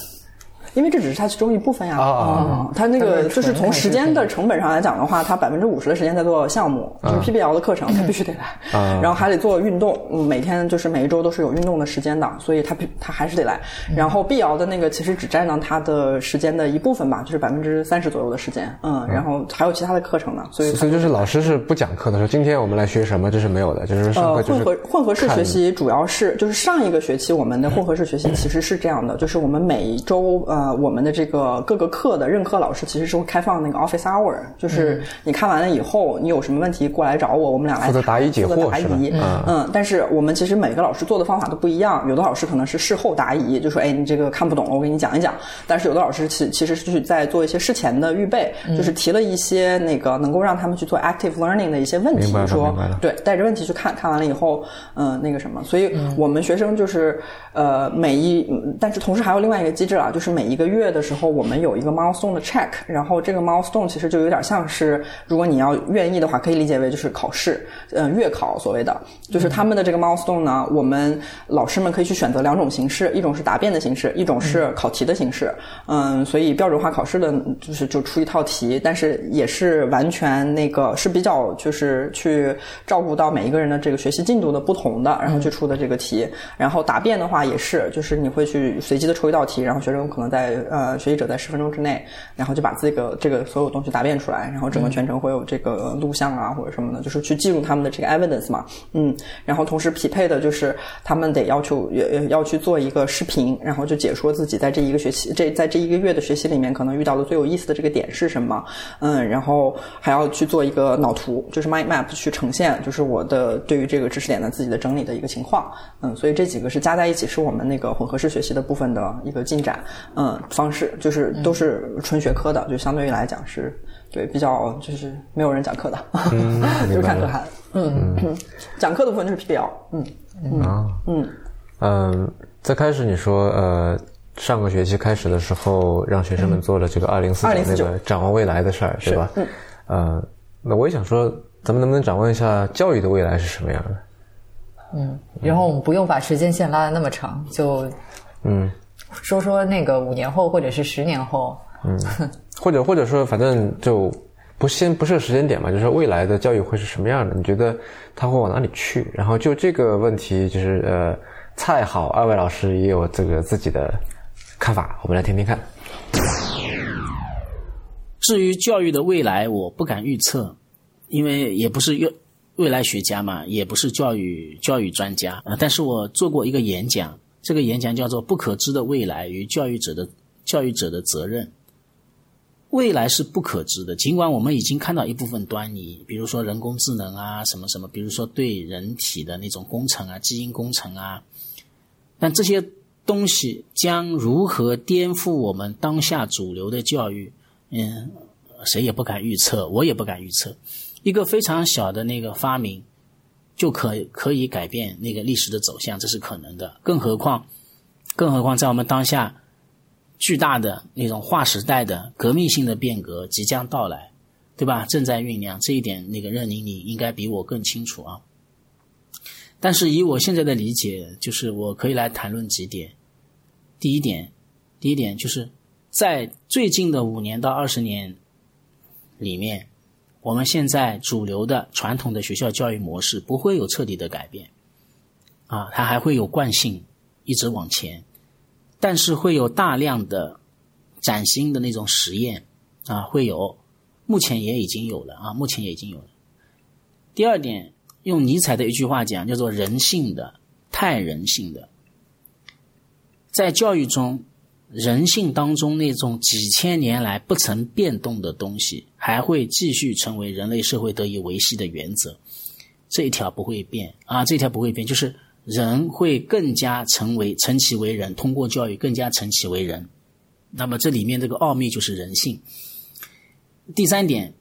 因为这只是它其中一部分呀，啊，它那个就是从时间的成本上来讲的话，它百分之五十的时间在做项目，就是 PBL 的课程，它必须得来，然后还得做运动，每天就是每一周都是有运动的时间的，所以它它还是得来。然后 BL 的那个其实只占到它的时间的一部分吧，就是百分之三十左右的时间，嗯，然后还有其他的课程呢，所以所以就是老师是不讲课的，说今天我们来学什么，这是没有的，就是呃混合混合式学习主要是就是上一个学期我们的混合式学习其实是这样的，就是我们每一周呃。呃，我们的这个各个课的任课老师其实是会开放那个 office hour，就是你看完了以后，你有什么问题过来找我，我们俩来负责答疑解惑答疑。嗯，但是我们其实每个老师做的方法都不一样，有的老师可能是事后答疑，就说哎你这个看不懂了，我给你讲一讲。但是有的老师其其实是在做一些事前的预备，就是提了一些那个能够让他们去做 active learning 的一些问题，说对带着问题去看看完了以后，嗯那个什么，所以我们学生就是呃每一，但是同时还有另外一个机制啊，就是每一。一个月的时候，我们有一个 milestone 的 check，然后这个 milestone 其实就有点像是，如果你要愿意的话，可以理解为就是考试，嗯，月考所谓的，就是他们的这个 milestone 呢，我们老师们可以去选择两种形式，一种是答辩的形式，一种是考题的形式，嗯，所以标准化考试的就是就出一套题，但是也是完全那个是比较就是去照顾到每一个人的这个学习进度的不同的，然后去出的这个题，然后答辩的话也是，就是你会去随机的抽一道题，然后学生可能在在呃学习者在十分钟之内，然后就把这个这个所有东西答辩出来，然后整个全程会有这个录像啊或者什么的，就是去记录他们的这个 evidence 嘛，嗯，然后同时匹配的就是他们得要求也要去做一个视频，然后就解说自己在这一个学期这在这一个月的学习里面可能遇到的最有意思的这个点是什么，嗯，然后还要去做一个脑图，就是 mind map 去呈现，就是我的对于这个知识点的自己的整理的一个情况，嗯，所以这几个是加在一起是我们那个混合式学习的部分的一个进展，嗯，方式就是都是纯学科的，就相对于来讲是对比较就是没有人讲课的，就是看课韩，嗯嗯，讲课的部分就是 PBL，嗯。啊。嗯。嗯，在开始你说呃。上个学期开始的时候，让学生们做了这个二零四九那个展望未来的事儿，对吧？嗯。呃，那我也想说，咱们能不能展望一下教育的未来是什么样的？嗯，然后我们不用把时间线拉的那么长，就嗯，说说那个五年后或者是十年后，嗯，或者或者说反正就不先不设时间点嘛，就是未来的教育会是什么样的？你觉得它会往哪里去？然后就这个问题，就是呃，蔡好二位老师也有这个自己的看法，我们来听听看。至于教育的未来，我不敢预测，因为也不是未未来学家嘛，也不是教育教育专家啊。但是我做过一个演讲，这个演讲叫做《不可知的未来与教育者的教育者的责任》。未来是不可知的，尽管我们已经看到一部分端倪，比如说人工智能啊，什么什么，比如说对人体的那种工程啊，基因工程啊，但这些东西将如何颠覆我们当下主流的教育？嗯，谁也不敢预测，我也不敢预测。一个非常小的那个发明，就可可以改变那个历史的走向，这是可能的。更何况，更何况在我们当下，巨大的那种划时代的革命性的变革即将到来，对吧？正在酝酿，这一点那个任宁你应该比我更清楚啊。但是以我现在的理解，就是我可以来谈论几点。第一点，第一点就是。在最近的五年到二十年里面，我们现在主流的传统的学校教育模式不会有彻底的改变，啊，它还会有惯性一直往前，但是会有大量的崭新的那种实验啊，会有，目前也已经有了啊，目前也已经有了。第二点，用尼采的一句话讲，叫做“人性的，太人性的”，在教育中。人性当中那种几千年来不曾变动的东西，还会继续成为人类社会得以维系的原则。这一条不会变啊，这条不会变，就是人会更加成为成其为人，通过教育更加成其为人。那么这里面这个奥秘就是人性。第三点，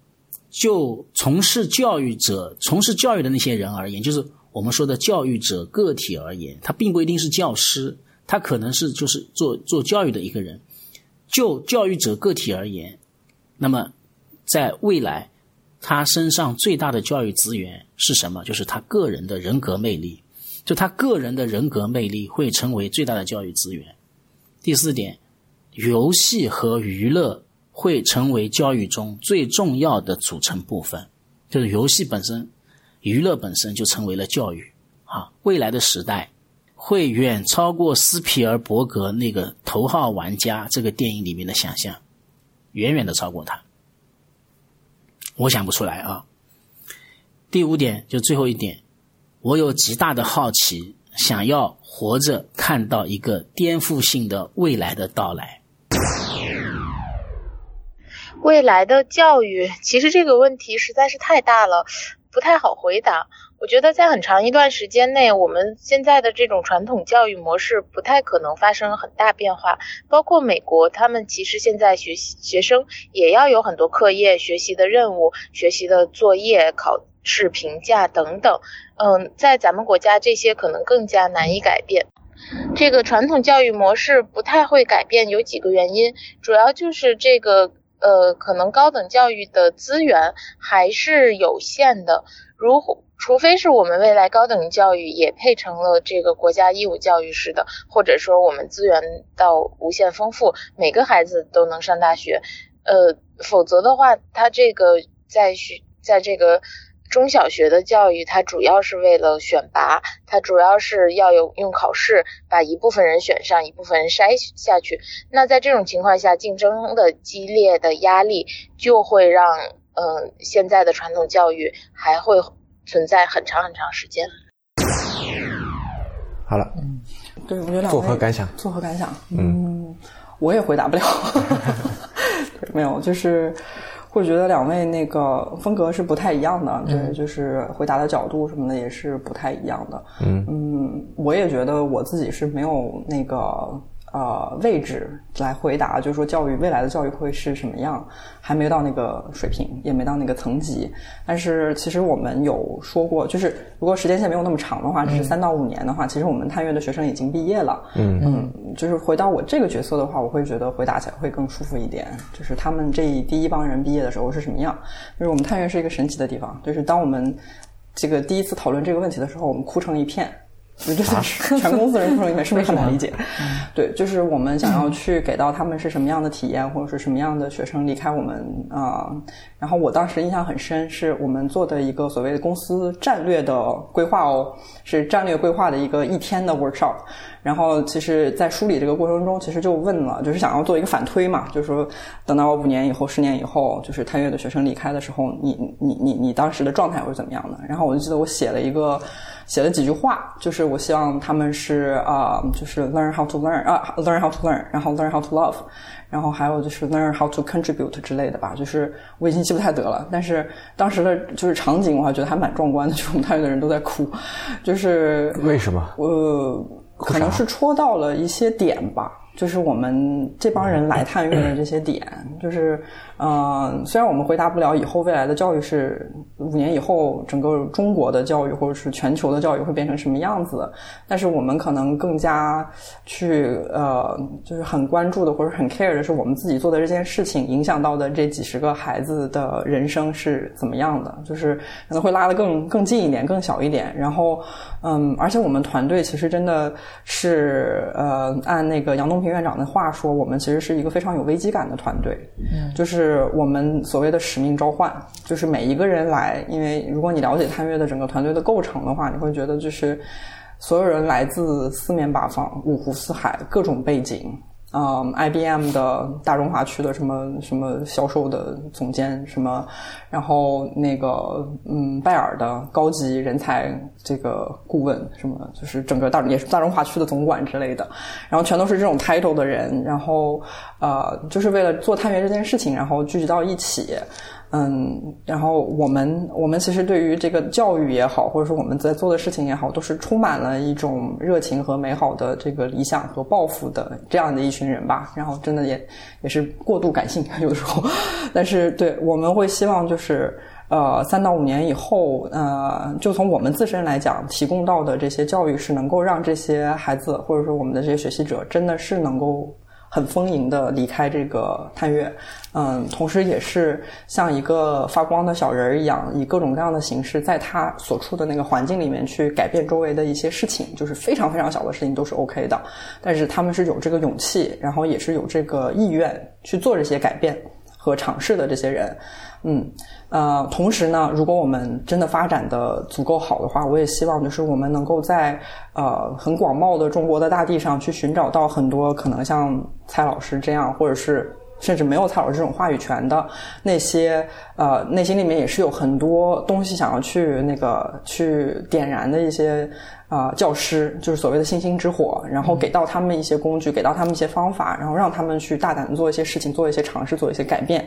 就从事教育者、从事教育的那些人而言，就是我们说的教育者个体而言，他并不一定是教师。他可能是就是做做教育的一个人，就教育者个体而言，那么在未来，他身上最大的教育资源是什么？就是他个人的人格魅力，就他个人的人格魅力会成为最大的教育资源。第四点，游戏和娱乐会成为教育中最重要的组成部分，就是游戏本身、娱乐本身就成为了教育啊，未来的时代。会远超过斯皮尔伯格那个《头号玩家》这个电影里面的想象，远远的超过他。我想不出来啊。第五点，就最后一点，我有极大的好奇，想要活着看到一个颠覆性的未来的到来。未来的教育，其实这个问题实在是太大了，不太好回答。我觉得在很长一段时间内，我们现在的这种传统教育模式不太可能发生很大变化。包括美国，他们其实现在学习学生也要有很多课业、学习的任务、学习的作业、考试评价等等。嗯，在咱们国家，这些可能更加难以改变。这个传统教育模式不太会改变，有几个原因，主要就是这个呃，可能高等教育的资源还是有限的。如除非是我们未来高等教育也配成了这个国家义务教育式的，或者说我们资源到无限丰富，每个孩子都能上大学，呃，否则的话，他这个在学在这个中小学的教育，它主要是为了选拔，它主要是要有用考试把一部分人选上，一部分人筛下去。那在这种情况下，竞争的激烈的压力就会让，嗯，现在的传统教育还会存在很长很长时间。好了，嗯，对，我觉得作何感想？作何感想？嗯，我也回答不了。没有，就是会觉得两位那个风格是不太一样的，对，就是回答的角度什么的也是不太一样的。嗯嗯，我也觉得我自己是没有那个。呃，位置来回答，就是说教育未来的教育会是什么样，还没到那个水平，也没到那个层级。但是其实我们有说过，就是如果时间线没有那么长的话，只是三到五年的话，其实我们探月的学生已经毕业了。嗯嗯，就是回到我这个角色的话，我会觉得回答起来会更舒服一点。就是他们这第一帮人毕业的时候是什么样？就是我们探月是一个神奇的地方，就是当我们这个第一次讨论这个问题的时候，我们哭成一片。就这是全公司人说里面是不是很难理解？对，就是我们想要去给到他们是什么样的体验，或者是什么样的学生离开我们啊。然后我当时印象很深，是我们做的一个所谓的公司战略的规划哦，是战略规划的一个一天的 workshop。然后其实，在梳理这个过程中，其实就问了，就是想要做一个反推嘛，就是说等到五年以后、十年以后，就是探月的学生离开的时候，你你你你当时的状态会是怎么样的？然后我就记得我写了一个。写了几句话，就是我希望他们是啊，就是 learn how to learn 啊，learn how to learn，然后 learn how to love，然后还有就是 learn how to contribute 之类的吧。就是我已经记不太得了，但是当时的就是场景，我还觉得还蛮壮观的，就是我们探月的人都在哭，就是为什么？呃，可能是戳到了一些点吧。就是我们这帮人来探月的这些点，就是，嗯，虽然我们回答不了以后未来的教育是五年以后整个中国的教育或者是全球的教育会变成什么样子，但是我们可能更加去呃，就是很关注的或者很 care 的是我们自己做的这件事情影响到的这几十个孩子的人生是怎么样的，就是可能会拉得更更近一点，更小一点，然后，嗯，而且我们团队其实真的是呃，按那个杨东平。院长的话说：“我们其实是一个非常有危机感的团队，嗯，就是我们所谓的使命召唤，就是每一个人来，因为如果你了解探月的整个团队的构成的话，你会觉得就是所有人来自四面八方、五湖四海、各种背景。”嗯，IBM 的大中华区的什么什么销售的总监什么，然后那个嗯，拜耳的高级人才这个顾问什么，就是整个大也是大中华区的总管之类的，然后全都是这种 title 的人，然后呃，就是为了做探员这件事情，然后聚集到一起。嗯，然后我们我们其实对于这个教育也好，或者说我们在做的事情也好，都是充满了一种热情和美好的这个理想和抱负的这样的一群人吧。然后真的也也是过度感性，有的时候，但是对我们会希望就是呃三到五年以后，呃就从我们自身来讲，提供到的这些教育是能够让这些孩子或者说我们的这些学习者真的是能够。很丰盈的离开这个探月，嗯，同时也是像一个发光的小人儿一样，以各种各样的形式，在他所处的那个环境里面去改变周围的一些事情，就是非常非常小的事情都是 OK 的。但是他们是有这个勇气，然后也是有这个意愿去做这些改变和尝试的这些人，嗯。呃，同时呢，如果我们真的发展的足够好的话，我也希望就是我们能够在呃很广袤的中国的大地上去寻找到很多可能像蔡老师这样，或者是甚至没有蔡老师这种话语权的那些呃内心里面也是有很多东西想要去那个去点燃的一些。啊，教师就是所谓的星星之火，然后给到他们一些工具，给到他们一些方法，然后让他们去大胆的做一些事情，做一些尝试，做一些改变。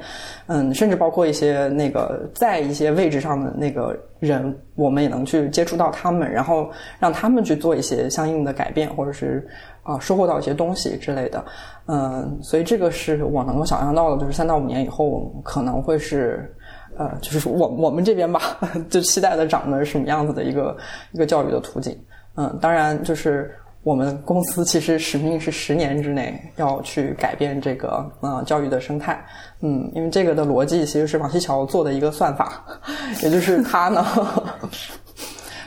嗯，甚至包括一些那个在一些位置上的那个人，我们也能去接触到他们，然后让他们去做一些相应的改变，或者是啊收获到一些东西之类的。嗯，所以这个是我能够想象到的，就是三到五年以后可能会是。呃，就是我我们这边吧，就期待的长的是什么样子的一个一个教育的图景。嗯，当然，就是我们公司其实使命是十年之内要去改变这个呃教育的生态。嗯，因为这个的逻辑其实是王西桥做的一个算法，也就是他呢。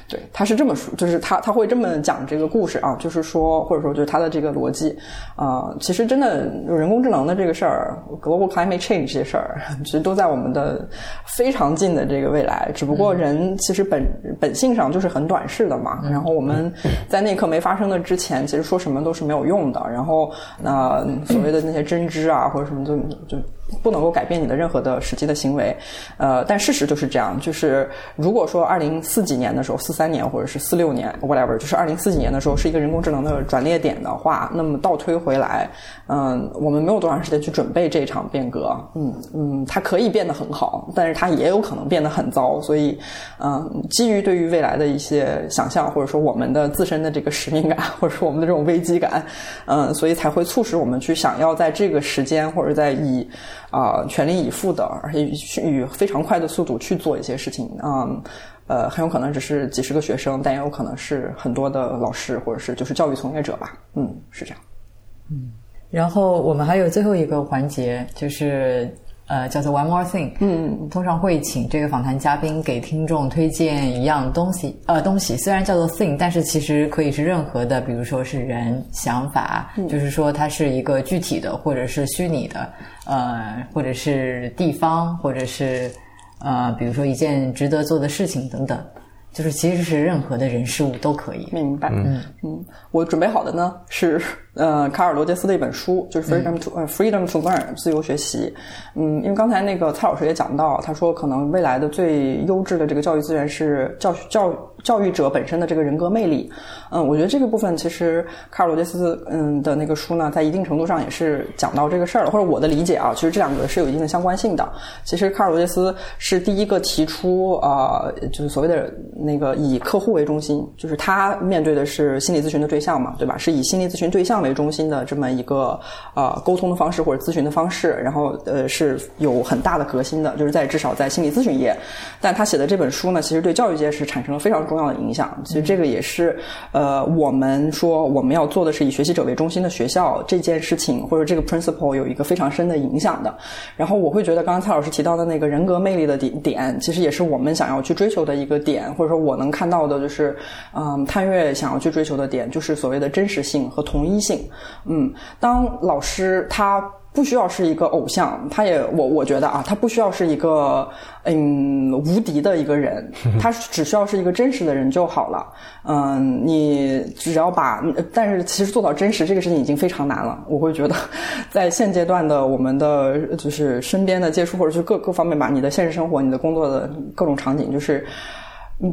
对，他是这么说，就是他他会这么讲这个故事啊，就是说，或者说就是他的这个逻辑啊，其实真的人工智能的这个事儿，global climate change 这些事儿，其实都在我们的非常近的这个未来。只不过人其实本本性上就是很短视的嘛。然后我们在那刻没发生的之前，其实说什么都是没有用的。然后那所谓的那些真知啊，或者什么就就。不能够改变你的任何的实际的行为，呃，但事实就是这样。就是如果说二零四几年的时候，四三年或者是四六年，whatever，就是二零四几年的时候是一个人工智能的转捩点的话，那么倒推回来，嗯，我们没有多长时间去准备这场变革，嗯嗯，它可以变得很好，但是它也有可能变得很糟。所以，嗯，基于对于未来的一些想象，或者说我们的自身的这个使命感，或者说我们的这种危机感，嗯，所以才会促使我们去想要在这个时间或者在以。啊，全力以赴的，而且以非常快的速度去做一些事情嗯，呃，很有可能只是几十个学生，但也有可能是很多的老师或者是就是教育从业者吧。嗯，是这样。嗯，然后我们还有最后一个环节，就是呃，叫做 One More Thing。嗯，通常会请这个访谈嘉宾给听众推荐一样东西，呃，东西虽然叫做 Thing，但是其实可以是任何的，比如说是人、想法，就是说它是一个具体的或者是虚拟的。呃，或者是地方，或者是呃，比如说一件值得做的事情等等，就是其实是任何的人事物都可以。明白。嗯嗯，我准备好的呢是呃卡尔罗杰斯的一本书，就是 Freedom to 呃 Freedom to Learn 自由学习。嗯，因为刚才那个蔡老师也讲到，他说可能未来的最优质的这个教育资源是教教。教育者本身的这个人格魅力，嗯，我觉得这个部分其实卡尔罗杰斯嗯的那个书呢，在一定程度上也是讲到这个事儿了，或者我的理解啊，其实这两个是有一定的相关性的。其实卡尔罗杰斯是第一个提出啊，就是所谓的那个以客户为中心，就是他面对的是心理咨询的对象嘛，对吧？是以心理咨询对象为为中心的这么一个啊沟通的方式或者咨询的方式，然后呃是有很大的革新的，就是在至少在心理咨询业，但他写的这本书呢，其实对教育界是产生了非常。重要的影响，其实这个也是，呃，我们说我们要做的是以学习者为中心的学校这件事情，或者这个 principle 有一个非常深的影响的。然后我会觉得，刚刚蔡老师提到的那个人格魅力的点点，其实也是我们想要去追求的一个点，或者说我能看到的就是，嗯，探月想要去追求的点，就是所谓的真实性和同一性。嗯，当老师他。不需要是一个偶像，他也我我觉得啊，他不需要是一个嗯无敌的一个人，他只需要是一个真实的人就好了。嗯，你只要把，但是其实做到真实这个事情已经非常难了。我会觉得，在现阶段的我们的就是身边的接触或者是各各方面吧，你的现实生活、你的工作的各种场景，就是。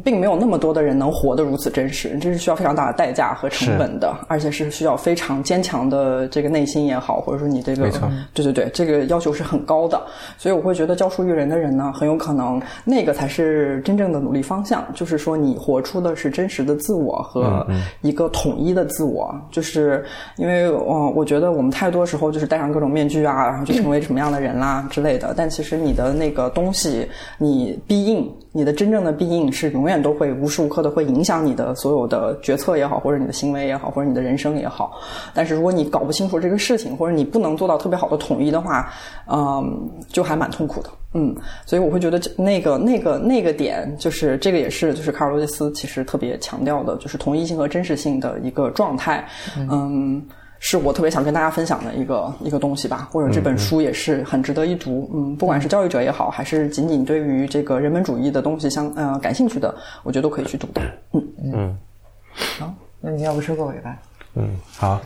并没有那么多的人能活得如此真实，这是需要非常大的代价和成本的，而且是需要非常坚强的这个内心也好，或者说你这个，对对对，这个要求是很高的。所以我会觉得教书育人的人呢，很有可能那个才是真正的努力方向，就是说你活出的是真实的自我和一个统一的自我。就是因为，嗯，我觉得我们太多时候就是戴上各种面具啊，然后就成为什么样的人啦之类的。但其实你的那个东西，你必应。你的真正的必应是永远都会无时无刻的会影响你的所有的决策也好，或者你的行为也好，或者你的人生也好。但是如果你搞不清楚这个事情，或者你不能做到特别好的统一的话，嗯，就还蛮痛苦的。嗯，所以我会觉得那个那个那个点，就是这个也是就是卡尔罗杰斯其实特别强调的，就是同一性和真实性的一个状态。嗯。是我特别想跟大家分享的一个一个东西吧，或者这本书也是很值得一读。嗯，不管是教育者也好，还是仅仅对于这个人本主义的东西相呃感兴趣的，我觉得都可以去读的。嗯嗯，好，那你要不收个尾吧？嗯，好。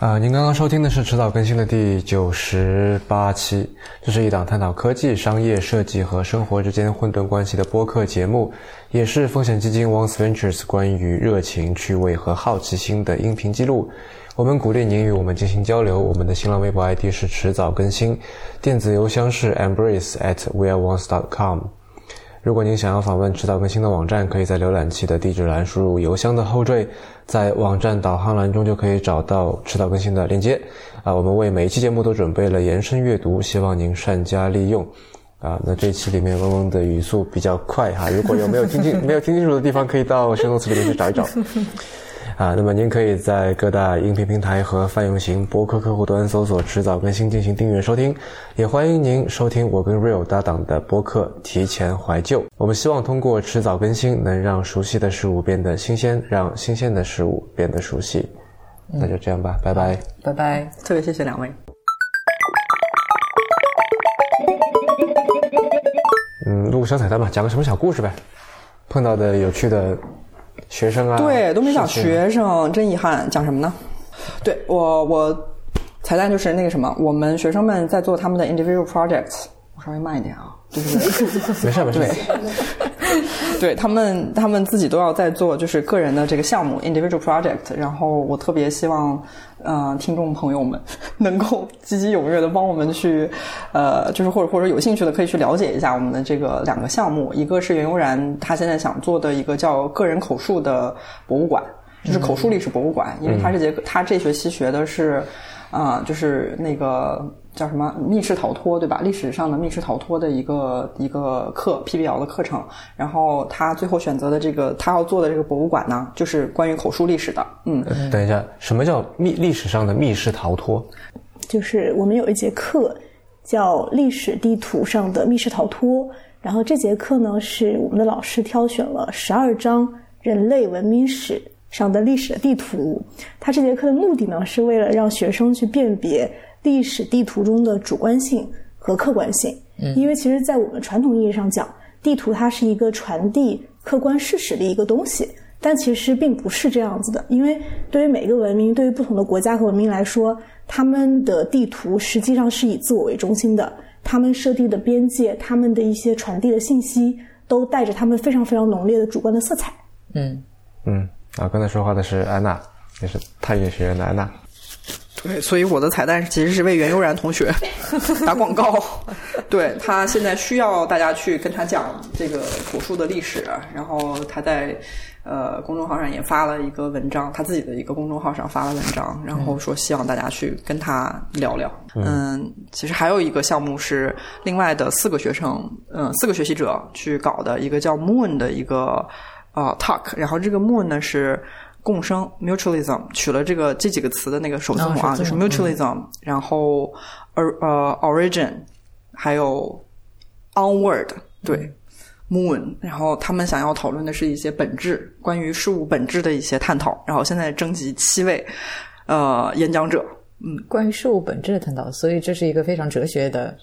啊，您刚刚收听的是迟早更新的第九十八期，这是一档探讨科技、商业、设计和生活之间混沌关系的播客节目，也是风险基金 Once Ventures 关于热情、趣味和好奇心的音频记录。我们鼓励您与我们进行交流。我们的新浪微博 ID 是迟早更新，电子邮箱是 embrace at weareones.com。如果您想要访问迟早更新的网站，可以在浏览器的地址栏输入邮箱的后缀，在网站导航栏中就可以找到迟早更新的链接。啊，我们为每一期节目都准备了延伸阅读，希望您善加利用。啊，那这期里面嗡嗡的语速比较快哈，如果有没有听清没有听清楚的地方，可以到修诺词里面去找一找。啊，那么您可以在各大音频平台和泛用型播客客户端搜索“迟早更新”进行订阅收听，也欢迎您收听我跟 Real 搭档的播客《提前怀旧》。我们希望通过迟早更新，能让熟悉的事物变得新鲜，让新鲜的事物变得熟悉。那就这样吧，拜拜，拜拜，特别谢谢两位。小彩蛋吧，讲个什么小故事呗？碰到的有趣的学生啊？对，都没讲学生，真遗憾。讲什么呢？对我，我彩蛋就是那个什么，我们学生们在做他们的 individual projects。我稍微慢一点啊，对不对？没事没事。对，对他们，他们自己都要在做，就是个人的这个项目 individual project。然后我特别希望，呃，听众朋友们能够积极踊跃的帮我们去，呃，就是或者或者有兴趣的可以去了解一下我们的这个两个项目。一个是袁悠然他现在想做的一个叫个人口述的博物馆，就是口述历史博物馆，因为他这节他这学期学的是，啊，就是那个。叫什么密室逃脱，对吧？历史上的密室逃脱的一个一个课，PBL 的课程。然后他最后选择的这个他要做的这个博物馆呢，就是关于口述历史的。嗯，等一下，什么叫密历史上的密室逃脱？就是我们有一节课叫历史地图上的密室逃脱。然后这节课呢，是我们的老师挑选了十二张人类文明史上的历史的地图。他这节课的目的呢，是为了让学生去辨别。历史地图中的主观性和客观性，嗯因为其实，在我们传统意义上讲，地图它是一个传递客观事实的一个东西，但其实并不是这样子的。因为对于每个文明，对于不同的国家和文明来说，他们的地图实际上是以自我为中心的，他们设定的边界，他们的一些传递的信息，都带着他们非常非常浓烈的主观的色彩。嗯嗯，啊，刚才说话的是安娜，也是太岳学院的安娜。对，所以我的彩蛋其实是为袁悠然同学 打广告。对他现在需要大家去跟他讲这个果树的历史，然后他在呃公众号上也发了一个文章，他自己的一个公众号上发了文章，然后说希望大家去跟他聊聊。嗯，其实还有一个项目是另外的四个学生，嗯，四个学习者去搞的一个叫 Moon 的一个呃 talk，然后这个 Moon 呢是。共生 mutualism 取了这个这几个词的那个首字母啊，就是 mutualism，然后呃呃 origin，还有 onward，对 moon，然后他们想要讨论的是一些本质，关于事物本质的一些探讨，然后现在征集七位呃演讲者，嗯，关于事物本质的探讨，所以这是一个非常哲学的。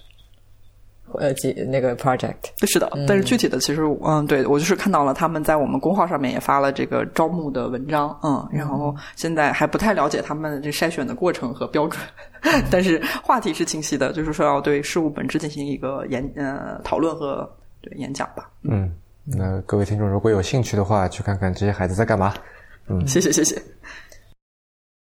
呃，几那个 project 是的，但是具体的其实，嗯，对我就是看到了他们在我们公号上面也发了这个招募的文章，嗯，然后现在还不太了解他们这筛选的过程和标准，但是话题是清晰的，就是说要对事物本质进行一个演呃讨论和对演讲吧。嗯，那各位听众如果有兴趣的话，去看看这些孩子在干嘛。嗯，谢谢谢谢。